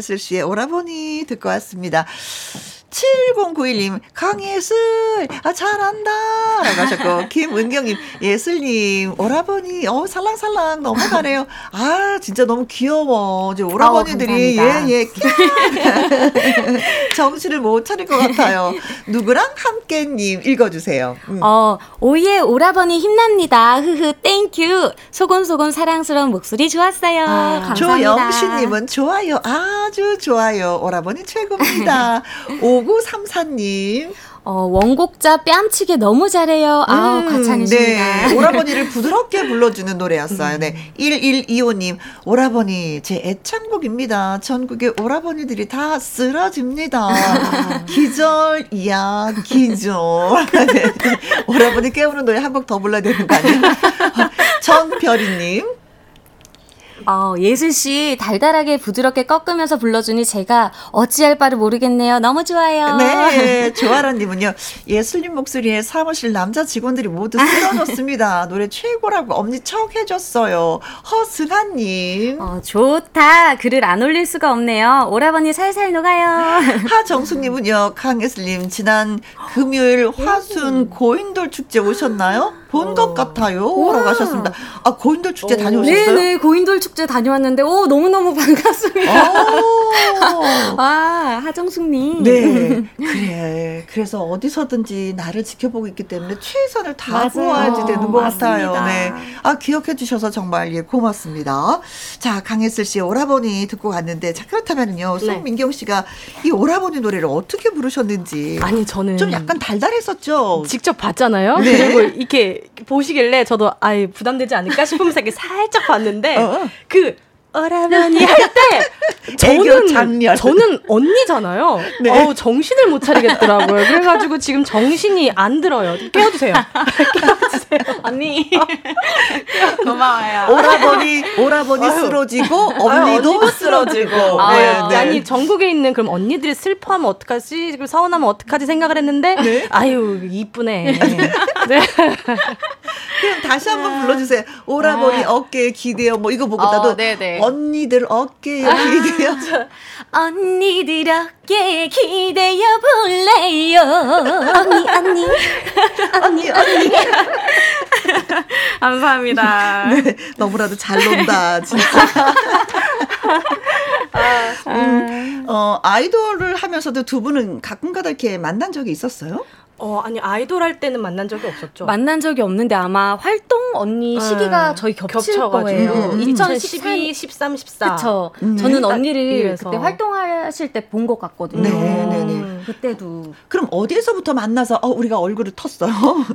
강예슬 씨의 오라버니 듣고 왔습니다. 7091님, 강예슬, 아, 잘한다. 라고 하셨고, 김은경님, 예슬님, 오라버니, 어, 살랑살랑 넘어가네요. 아, 진짜 너무 귀여워. 이제 오라버니들이, 어. 예, 예, 캬. 정신을 못 차릴 것 같아요. 누구랑 함께님, 읽어주세요. 음. 어, oh yeah 오라버니 힘납니다. 흐흐 thank you. 소곤소곤 사랑스러운 목소리 좋았어요. 감사합니다. 조영신님은 좋아요. 아주 좋아요. 오라버니 최고입니다. 5934님. 어, 원곡자 뺨치게 너무 잘해요. 아우, 음, 과찬이십니다. 네. 오라버니를 부드럽게 불러주는 노래였어요. 네. 1125님. 오라버니, 제 애창곡입니다. 전국의 오라버니들이 다 쓰러집니다. 기절이야, 기절. 네. 오라버니 깨우는 노래 한 곡 더 불러야 되는 거 아니에요? 전별이님. 어, 예슬 씨 달달하게 부드럽게 꺾으면서 불러주니 제가 어찌할 바를 모르겠네요. 너무 좋아요. 네, 조아라님은요, 예술님 목소리에 사무실 남자 직원들이 모두 쓰러졌습니다. 노래 최고라고 엄지척 해줬어요. 허승아님, 어, 좋다. 글을 안 올릴 수가 없네요. 오라버니 살살 녹아요. 하정숙님은요, 강예슬님, 지난 금요일 화순 고인돌 축제 오셨나요? 본 것 같아요. 라고 하셨습니다. 아, 고인돌 축제 다녀오셨어요? 네네, 고인돌 축제 다녀왔는데, 오, 너무너무 반갑습니다. 오. 와, 하정숙님. 네. 그래. 그래서 어디서든지 나를 지켜보고 있기 때문에 최선을 다하고. 와야지 되는 것 같아요. 맞습니다. 네. 아, 기억해 주셔서 정말 예, 고맙습니다. 자, 강혜슬 씨 오라버니 듣고 갔는데, 자, 그렇다면요. 네. 송민경 씨가 이 오라버니 노래를 어떻게 부르셨는지. 아니 저는 좀 약간 달달했었죠? 직접 봤잖아요. 네. 그리고 이렇게 보시길래 저도 아예 부담되지 않을까 싶으면서 이렇게 살짝 봤는데 어. 그 오라버니 할 때 저는 장렬. 저는 언니잖아요. 네. 어우 정신을 못 차리겠더라고요. 그래가지고 지금 정신이 안 들어요. 깨워주세요. 언니. 고마워요. 오라버니 오라버니 쓰러지고 언니도 쓰러지고. 아, 네, 네. 아니 전국에 있는 그럼 언니들이 슬퍼하면 어떡하지? 그리고 서운하면 어떡하지 생각을 했는데 네. 아유 이쁘네. 네. 그럼 다시 한번 불러주세요. 오라버니 어깨에 기대어 뭐 이거 보고다도 어, 네네. 언니들 어깨에 기대어. 언니들 어깨 기대어 볼래요. 언니, 언니. 언니 언니. 감사합니다. 네, 너무나도 잘 논다 진짜. 음, 어 아이돌을 하면서도 두 분은 가끔가다 이렇게 만난 적이 있었어요? 어 아니 아이돌 할 때는 만난 적이 없었죠. 만난 적이 없는데 아마 활동 언니 시기가 음, 저희 겹칠 겹쳐가지고. 거예요. 음, 2012, 13, 14. 그쵸. 음. 저는 딱 언니를. 그때 활동하실 때 본 것 같거든요. 네, 네, 네. 음. 그때도 그럼 어디에서부터 만나서 어, 우리가 얼굴을 텄어요?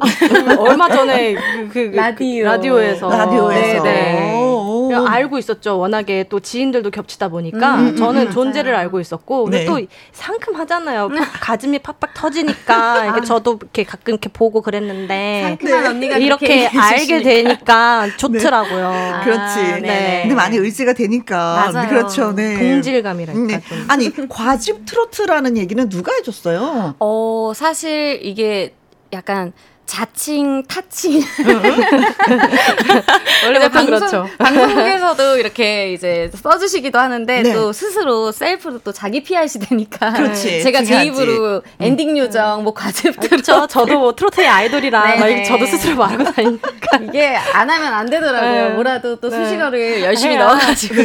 얼마 전에 그, 그, 그 라디오. 라디오에서 라디오에서. 네, 네. 오. 그냥 알고 있었죠. 워낙에 또 지인들도 겹치다 보니까 음, 음, 저는 음, 존재를. 알고 있었고 네. 또 상큼하잖아요. 가슴이 팍팍 터지니까 이렇게 저도 이렇게 가끔 이렇게 보고 그랬는데 상큼한 언니가 이렇게 알게. 되니까 좋더라고요. 아, 그렇지. 네네. 근데 많이 의지가 되니까. 맞아요. 그렇죠. 네. 동질감이랄까 네. 좀. 아니 과즙 트로트라는 얘기는 누가 해줬어요? 어, 사실 이게 약간 자칭, 타칭. 원래 보통 방송, 그렇죠. 방송국에서도 이렇게 이제 써주시기도 하는데 네. 또 스스로 셀프로 또 자기 PR 시대니까 그렇지, 제가 제 중요하지. 입으로 엔딩 요정 뭐 과즙 들어 그렇죠. 저도 뭐 트로트의 아이돌이라 이렇게 저도 스스로 말하고 다니니까. 이게 안 하면 안 되더라고요. 네. 뭐라도 또 네. 수식어를 열심히 해야. 넣어가지고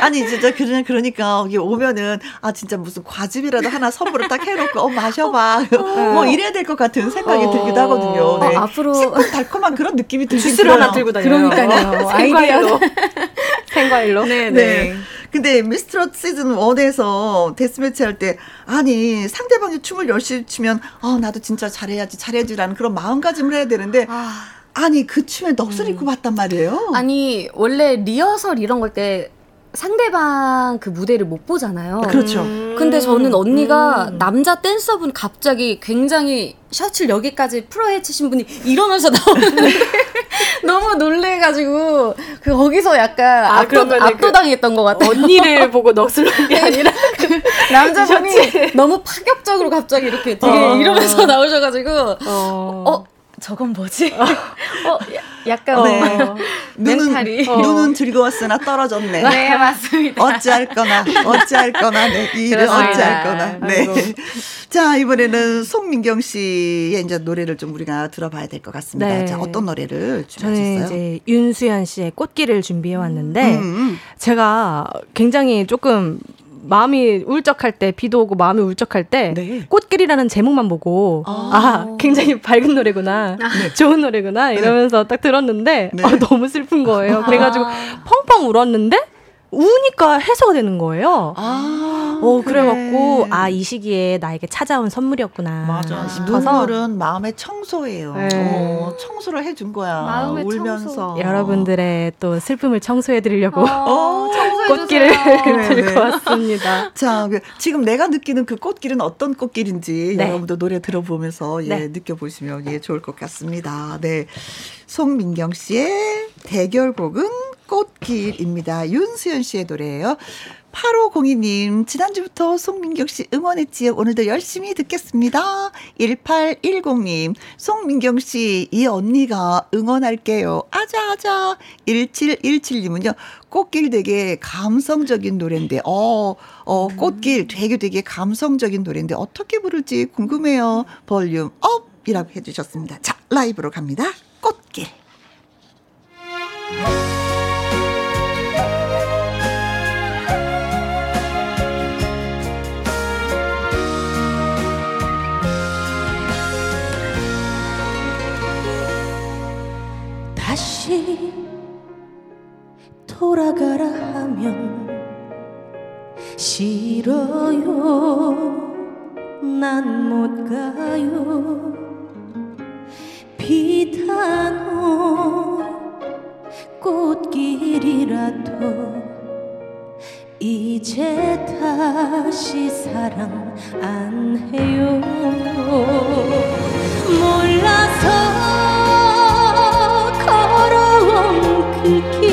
아니 진짜 그냥 그러니까 여기 오면은 아 진짜 무슨 과즙이라도 하나 선물을 딱 해놓고 어 마셔봐 뭐 이래야 될 것 같은 생각이 어. 들기도 하 거든요. 네. 어, 앞으로 새콤 달콤한 그런 느낌이 들긴 주스를 들어요. 하나 들고 다녀요. 그러니까요. 생과일로. 생과일로. 네, 네. 근데 미스트롯 시즌 1에서 데스매치 할 때 아니 상대방이 춤을 열심히 추면 어 나도 진짜 잘해야지 잘해야지라는 그런 마음가짐을 해야 되는데 아, 아니 그 춤에 넋을 잃고 봤단 말이에요. 아니 원래 리허설 이런 걸때 상대방 그 무대를 못 보잖아요. 그렇죠. 음. 근데 저는 언니가 음. 남자 댄서분 갑자기 굉장히 셔츠를 여기까지 풀어헤치신 분이 일어나서 나오는데 너무 놀래가지고 그 거기서 약간 아, 압도, 그 압도당했던 것 같아요. 언니를 보고 넋을 놓은 게 아니라 남자분이 너무 파격적으로 갑자기 이렇게 되게 어. 이러면서 나오셔가지고 어. 어 저건 뭐지? 어 야- 약간 네. 어, 눈은 멘탈이 눈은 즐거웠으나 떨어졌네. 네 맞습니다. 어찌할 거나 어찌할 거나 네, 이 일은 그렇습니다. 어찌할 거나 네. 자 이번에는 송민경 씨의 이제 노래를 좀 우리가 들어봐야 될 것 같습니다. 네. 자 어떤 노래를 저는 준비하셨어요? 이제 윤수연 씨의 꽃길을 준비해 왔는데 음, 제가 굉장히 조금 마음이 울적할 때 비도 오고 마음이 울적할 때 네. 꽃길이라는 제목만 보고 아. 아, 굉장히 밝은 노래구나 좋은 노래구나 이러면서 딱 들었는데 네. 아, 너무 슬픈 거예요 그래가지고 펑펑 울었는데 우니까 해소가 되는 거예요. 아, 어 그래. 그래갖고 아 이 시기에 나에게 찾아온 선물이었구나 맞아. 싶어서 눈물은 마음의 청소예요. 네. 어, 청소를 해준 거야. 마음의 울면서. 청소. 여러분들의 또 슬픔을 청소해 드리려고 어, 꽃길을 들고 네. 왔습니다. 자, 그, 지금 내가 느끼는 그 꽃길은 어떤 꽃길인지 네. 여러분도 노래 들어보면서 예, 네. 느껴보시면 예, 좋을 것 같습니다. 네. 송민경 씨의 대결곡은 꽃길입니다. 윤수연 씨의 노래예요. 8502님, 지난주부터 송민경 씨 응원했지요. 오늘도 열심히 듣겠습니다. 1810님, 송민경 씨, 이 언니가 응원할게요. 아자아자. 1717님은요, 꽃길 되게 감성적인 노래인데, 어, 어, 꽃길 되게 되게 감성적인 노래인데, 어떻게 부를지 궁금해요. volume up! 이라고 해주셨습니다. 자, 라이브로 갑니다. 꽃길. 다시 돌아가라 하면 싫어요. 난 못 가요. 비단호 꽃길이라도 이제 다시 사랑 안 해요. 몰라서 걸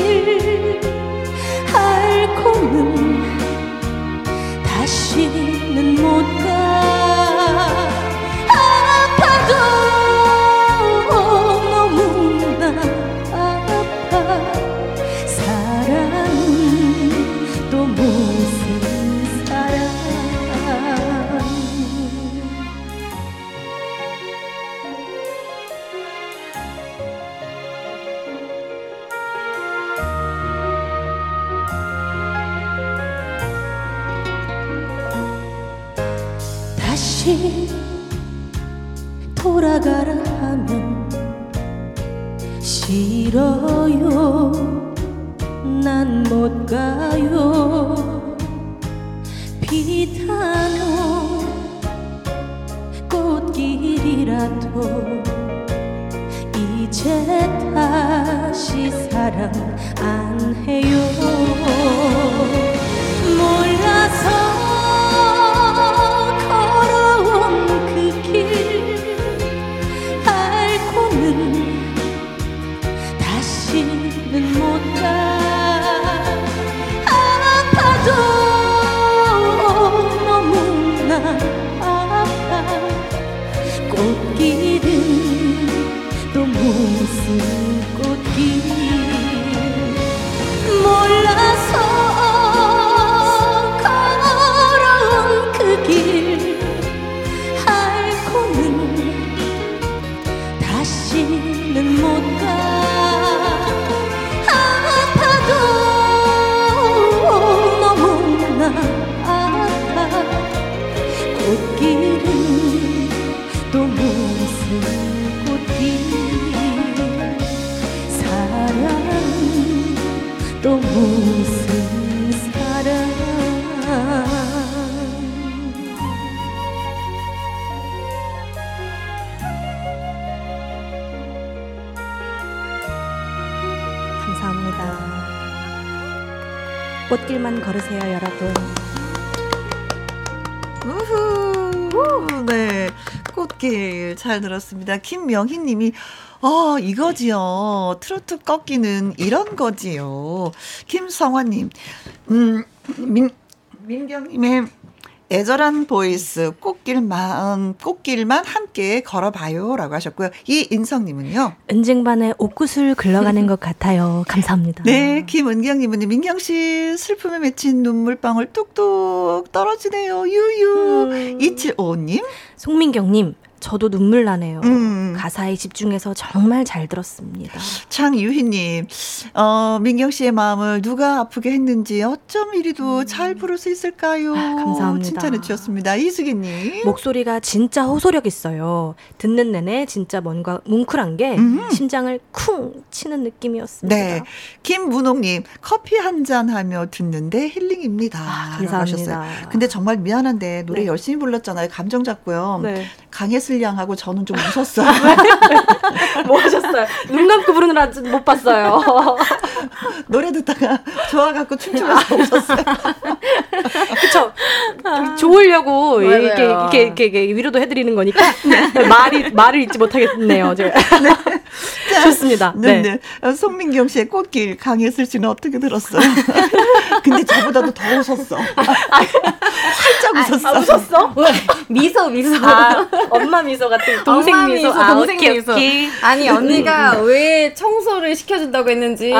또 무슨 사랑 감사합니다. 꽃길만 걸으세요, 여러분. 우후. 네. 꽃길 잘 들었습니다. 김명희 님이 어, 이거지요. 트로트 꺾이는 이런 거지요. 김성환 님. 음, 민 민경 님의 애절한 voice 꽃길만 꽃길만 함께 걸어봐요라고 하셨고요. 이 인성님은요. 은쟁반에 옥구슬 굴러가는 것 같아요. 감사합니다. 네, 김은경님은 민경 씨 슬픔에 맺힌 눈물방울 뚝뚝 떨어지네요. 유유. 음. 2755님. 송민경님, 저도 눈물 나네요. 음. 가사에 집중해서 정말 잘 들었습니다. 장유희님, 어, 민경 씨의 마음을 누가 아프게 했는지 어쩜 이리도 잘 부를 수 있을까요? 음. 아, 감사합니다. 칭찬해 주셨습니다. 이수기님. 목소리가 진짜 호소력 있어요. 듣는 내내 진짜 뭔가 뭉클한 게 음. 심장을 쿵 치는 느낌이었습니다. 네. 김문옥님, 커피 한 잔 하며 듣는데 힐링입니다. 아, 감사합니다. 하셨어요. 근데 정말 미안한데 노래 네. 열심히 불렀잖아요. 감정 잡고요. 네. 강혜슬 양하고 저는 좀 웃었어요. 뭐 하셨어요? 눈 감고 부르느라 못 봤어요. 노래 듣다가 좋아갖고 춤추면서 웃었어요. 그쵸? 좋으려고 맞아요. 이렇게, 이렇게, 이렇게, 이렇게 위로도 해드리는 거니까 말이 말을 잊지 못하겠네요. 제가. 좋습니다. 네, 네. 네. 어, 송민경 씨의 꽃길 강혜슬 씨는 어떻게 들었어요? 근데 저보다도 더 웃었어. 살짝 웃었어. 아, 웃었어? 미소 미소. 아, 엄마 미소 같은 동생 엄마 미소. 미소, 아, 동생 오케이, 미소. 오케이. 아니 언니가 왜 청소를 시켜준다고 했는지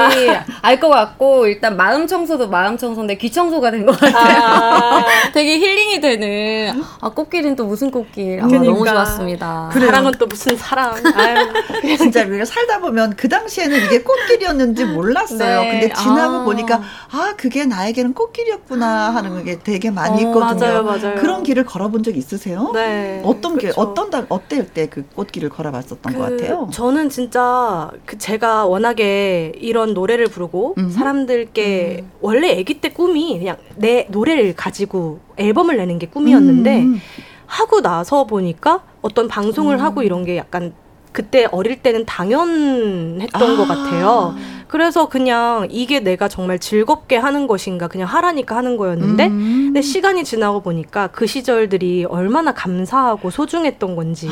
알것 같고 일단 마음 청소도 마음 청소인데 귀 청소가 된 것 같아요. 아, 되게 힐링이 되는 아 꽃길은 또 무슨 꽃길 아, 그러니까. 너무 좋았습니다. 사랑은 또 무슨 사랑. 아유. 진짜 우리가 살다 보면 그 당시에는 이게 꽃길이었는지 몰랐어요. 네. 근데 지나고 아. 보니까 아 그게 나에게는 꽃길이었구나 하는 게 되게 많이 어, 있거든요. 맞아요, 맞아요. 그런 길을 걸어본 적 있으세요? 네. 어떤 길 그쵸. 어떤 달 어때 때그 꽃길을 걸어봤었던 것 같아요? 저는 진짜 그 제가 워낙에 이런 노래를 부르고 음. 사람들께 원래 아기 때 꿈이 그냥 내 노래를 가지고 앨범을 내는 게 꿈이었는데 음. 하고 나서 보니까 어떤 방송을 하고 이런 게 약간 그때 어릴 때는 당연했던 아. 것 같아요. 그래서 그냥 이게 내가 정말 즐겁게 하는 것인가 그냥 하라니까 하는 거였는데 음. 근데 시간이 지나고 보니까 그 시절들이 얼마나 감사하고 소중했던 건지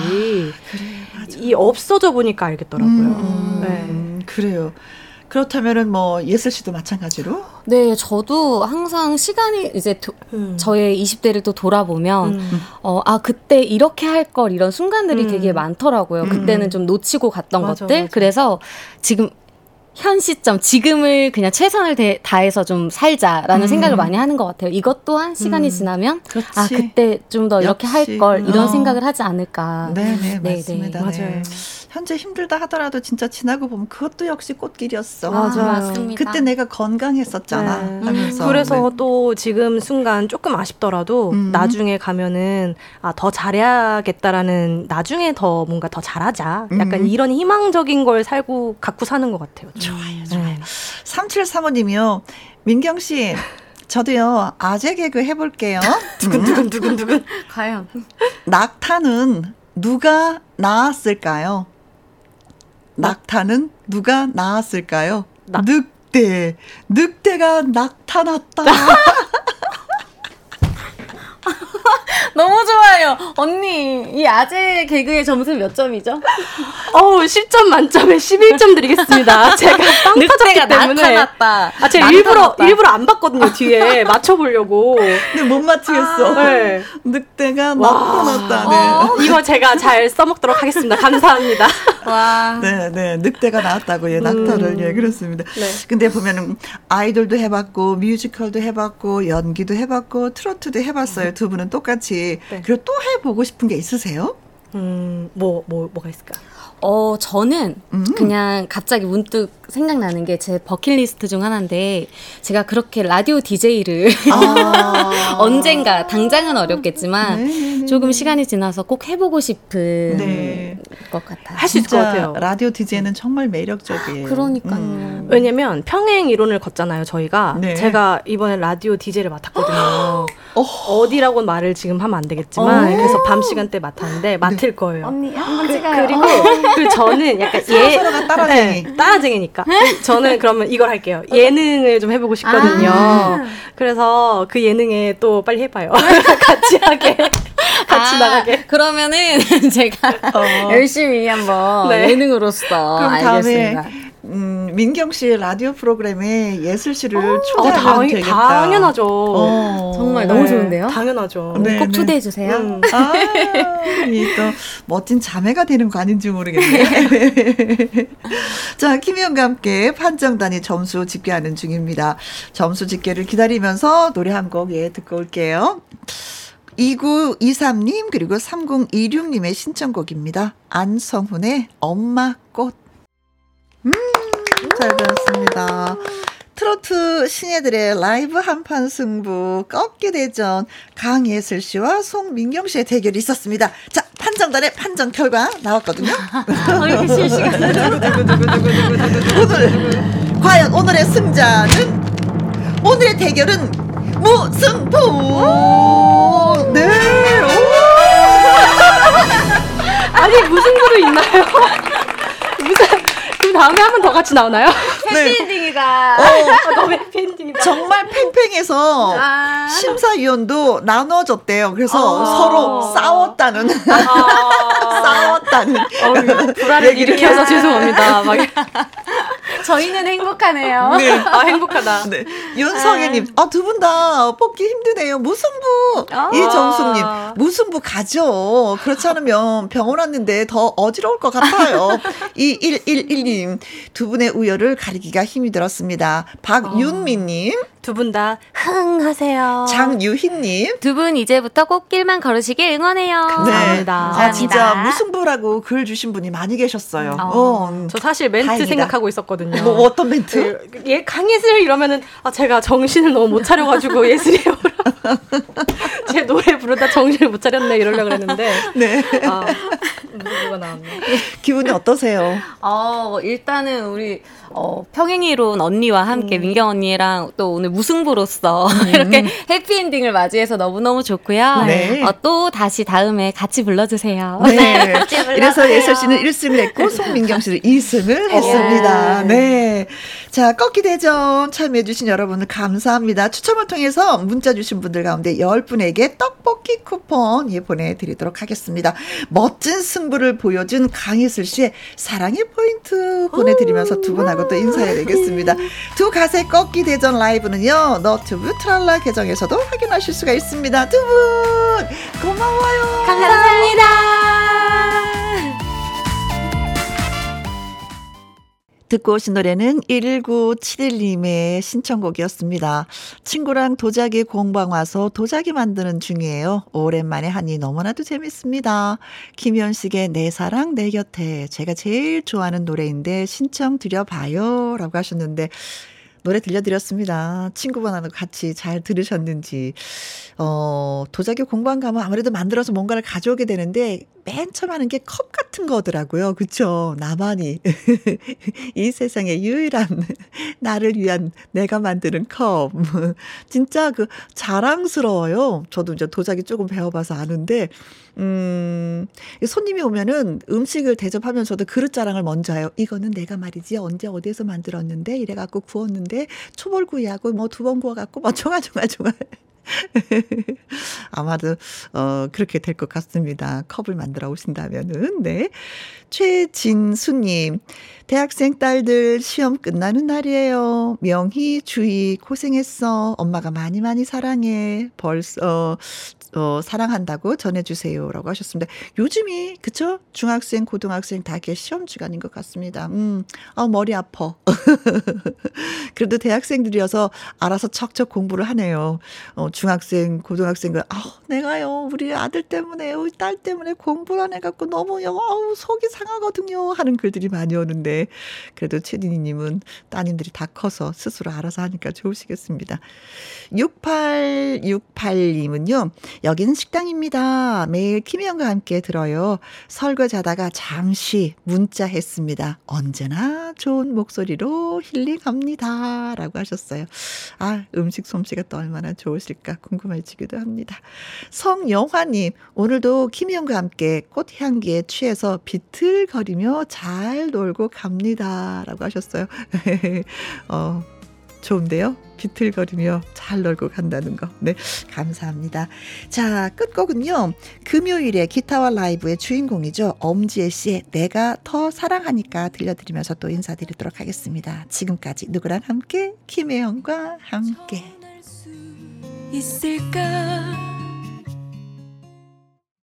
이 없어져 보니까 알겠더라고요. 음, 네. 그래요. 그렇다면은 뭐 예슬 씨도 마찬가지로 네, 저도 항상 시간이 이제 도- 음. 저의 20대를 또 돌아보면 음. 어, 아, 그때 이렇게 할 걸 이런 순간들이 음. 되게 많더라고요. 음. 그때는 좀 놓치고 갔던 맞아, 것들. 맞아. 그래서 지금 현 시점, 지금을 그냥 최선을 대- 다해서 좀 살자라는 음. 생각을 많이 하는 것 같아요. 이것 또한 시간이 음. 지나면 그렇지. 아, 그때 좀 더 이렇게. 할 걸 이런 어. 생각을 하지 않을까. 네네 네, 네. 맞습니다. 네. 맞아요. 현재 힘들다 하더라도 진짜 지나고 보면 그것도 역시 꽃길이었어. 맞아요. 맞습니다. 그때 내가 건강했었잖아 네. 하면서 그래서 네. 또 지금 순간 조금 아쉽더라도 음. 나중에 가면은 아, 더 잘해야겠다라는 나중에 더 뭔가 더 잘하자. 약간 음. 이런 희망적인 걸 살고 갖고 사는 것 같아요. 네. 좋아요, 좋아요. 3735님이요. 민경 씨, 저도요, 아재 개그 해볼게요. 두근두근, 두근두근. 과연. 낙타는 누가 낳았을까요? 낙타는 누가 낳았을까요? 낙- 늑대. 늑대가 나타났다. 너무 좋아요. 언니, 이 아재 개그의 점수 몇 점이죠? 어우, 10점 만점에 11점 드리겠습니다. 제가 빵 터졌기 늑대가 때문에. 나타났다. 아, 제가 나타났다. 일부러, 일부러 안 봤거든요, 뒤에. 맞춰보려고. 근데 못 맞추겠어. 네. 늑대가 와. 나타났다. 네. 어, 이거 제가 잘 써먹도록 하겠습니다. 감사합니다. 와. 네, 네. 늑대가 나왔다고, 예, 낙타를, 예, 그렇습니다. 네. 근데 보면은, 아이돌도 해봤고, 뮤지컬도 해봤고, 연기도 해봤고, 트로트도 해봤어요. 두 분은 똑같이. 네. 그리고 또 해보고 싶은 게 있으세요? 음, 뭐, 뭐, 뭐가 있을까? 어, 저는 음. 그냥 갑자기 문득 생각나는 게 제 버킷리스트 중 하나인데 제가 그렇게 라디오 DJ를 아. 언젠가 당장은 어렵겠지만 네네네. 조금 시간이 지나서 꼭 해보고 싶은 네. 것 같아요. 할 수 있을 것 진짜 같아요. 라디오 DJ는 정말 매력적이에요. 그러니까요. 음. 왜냐면 평행 이론을 걷잖아요, 저희가. 네. 제가 이번에 라디오 DJ를 맡았거든요. 어. 어디라고 말을 지금 하면 안 되겠지만, 어. 그래서 밤 시간대 맡았는데, 맡을 거예요. 언니 한번 그, 찍어요. 그리고 그 저는 약간 예 서로가 따라쟁이. 네, 따라쟁이니까 저는 그러면 이걸 할게요 예능을 좀 해보고 싶거든요 아. 그래서 그 예능에 또 빨리 해봐요 같이 하게 같이 아, 나가게 그러면은 제가 어. 열심히 한번 네. 예능으로서 그럼 알겠습니다. 음, 민경 씨 라디오 프로그램에 예슬 씨를 어, 초대하면 당, 되겠다. 당연하죠 어. 정말 너무 네, 좋은데요? 당연하죠 네. 꼭 초대해 주세요. 음. 아, 이또 멋진 자매가 되는 거 아닌지 모르겠네. 자, 김희영과 함께 판정단이 점수 집계하는 중입니다. 점수 집계를 기다리면서 노래 한 곡 예, 듣고 올게요. 2923님 그리고 3026님의 신청곡입니다. 안성훈의 엄마 꽃. 음, 잘 들었습니다. 트로트 신예들의 라이브 한판 승부 꺾기 대전 강예슬 씨와 송민경 씨의 대결이 있었습니다. 자, 판정단의 판정 결과 나왔거든요. 실시간. 오늘 과연 오늘의 승자는 오늘의 대결은 무승부. 네. 아니 무슨 구도 있나요 무슨 그럼 다음에 한 번 더 같이 나오나요 오, 네. 엔딩이다. 아, 너무 팬딩이다 정말 팽팽해서 아. 심사위원도 나눠졌대요. 그래서 아. 서로 싸웠다는 아, 싸웠다는 불화를 얘기를 일으켜서 죄송합니다 막 저희는 행복하네요. 네. 아, 행복하다. 네. 윤성애님, 아, 두 분 다 뽑기 힘드네요. 무승부. 아. 이정숙님, 무승부 가죠. 그렇지 않으면 병원 왔는데 더 어지러울 것 같아요. 2111 님, 두 분의 우열을 가리기가 힘이 들었습니다. 박윤미님, 두 분 다 흥 하세요. 장유희 님, 두 분 이제부터 꽃길만 걸으시길 응원해요. 감사합니다. 아, 진짜 무승부라고 글 주신 분이 많이 계셨어요. 어, 음. 저 사실 멘트 다행이다. 생각하고 있었거든요. 뭐 어떤 멘트? 예, 강예슬 이러면은 아 제가 정신을 너무 못 차려 가지고 예슬이에요. 제 노래 부르다 정신을 못 차렸네 이러려고 그랬는데. 네. 아, 누가 나왔네. 기분이 어떠세요? 어, 일단은 우리 어, 평행이론 언니와 함께 음. 민경 언니랑 또 오늘 무승부로서 이렇게 해피엔딩을 맞이해서 너무너무 좋고요. 네. 어, 또 다시 다음에 같이 불러주세요. 네. 이래서 예슬 씨는 1승을 했고 송민경 씨는 2승을 했습니다. 네. 자, 꺾기 대전 참여해주신 여러분들 감사합니다. 추첨을 통해서 문자 주신 분들 가운데 10분에게 떡볶이 쿠폰 예, 보내드리도록 하겠습니다. 멋진 승부를 보여준 강예슬 씨의 사랑의 포인트 보내드리면서 두 분하고 또 인사해야 되겠습니다. 두 가세 꺾기 대전 라이브는요, 너튜브 트랄라 계정에서도 확인하실 수가 있습니다. 두 분, 고마워요. 감사합니다. 듣고 오신 노래는 1971님의 신청곡이었습니다. 친구랑 도자기 공방 와서 도자기 만드는 중이에요. 오랜만에 하니 너무나도 재밌습니다. 김현식의 내 사랑 내 곁에 제가 제일 좋아하는 노래인데 신청 드려봐요. 라고 하셨는데 노래 들려드렸습니다. 친구분하고 같이 잘 들으셨는지. 어, 도자기 공방 가면 아무래도 만들어서 뭔가를 가져오게 되는데 맨 처음 하는 게 컵 같은 거더라고요. 그쵸? 나만이. 이 세상에 유일한 나를 위한 내가 만드는 컵. 진짜 그 자랑스러워요. 저도 이제 도자기 조금 배워봐서 아는데, 음, 손님이 오면은 음식을 대접하면서도 그릇 자랑을 먼저 해요. 이거는 내가 말이지 언제 어디에서 만들었는데 이래갖고 구웠는데 초벌구이하고 뭐 두 번 구워갖고 뭐 종아종아종아. 아마도 어 그렇게 될 것 같습니다. 컵을 만들어 오신다면은 네. 최진수님 대학생 딸들 시험 끝나는 날이에요. 명희 주희 고생했어. 엄마가 많이 많이 사랑해. 벌써 어, 사랑한다고 전해주세요라고 하셨습니다. 요즘이 그쵸? 중학생, 고등학생 다 이렇게 시험 주간인 것 같습니다. 음, 아 머리 아파. 그래도 대학생들이어서 알아서 척척 공부를 하네요. 어, 중학생, 고등학생들 아 내가요 우리 아들 때문에 우리 딸 때문에 공부를 안 해갖고 너무 요 아우 속이 상하거든요 하는 글들이 많이 오는데 그래도 최진희님은 따님들이 다 커서 스스로 알아서 하니까 좋으시겠습니다. 6868님은요. 여기는 식당입니다. 매일 김희영과 함께 들어요. 설거지하다가 잠시 문자했습니다. 언제나 좋은 목소리로 힐링합니다. 라고 하셨어요. 아, 음식 솜씨가 또 얼마나 좋으실까 궁금해지기도 합니다. 성영화님, 오늘도 김희영과 함께 꽃향기에 취해서 비틀거리며 잘 놀고 갑니다. 라고 하셨어요. 어, 좋은데요? 비틀거리며 잘 놀고 간다는 거. 네, 감사합니다. 자, 끝곡은요. 금요일에 기타와 라이브의 주인공이죠. 엄지혜 씨의 내가 더 사랑하니까 들려드리면서 또 인사드리도록 하겠습니다. 지금까지 누구랑 함께? 김혜영과 함께. 있을까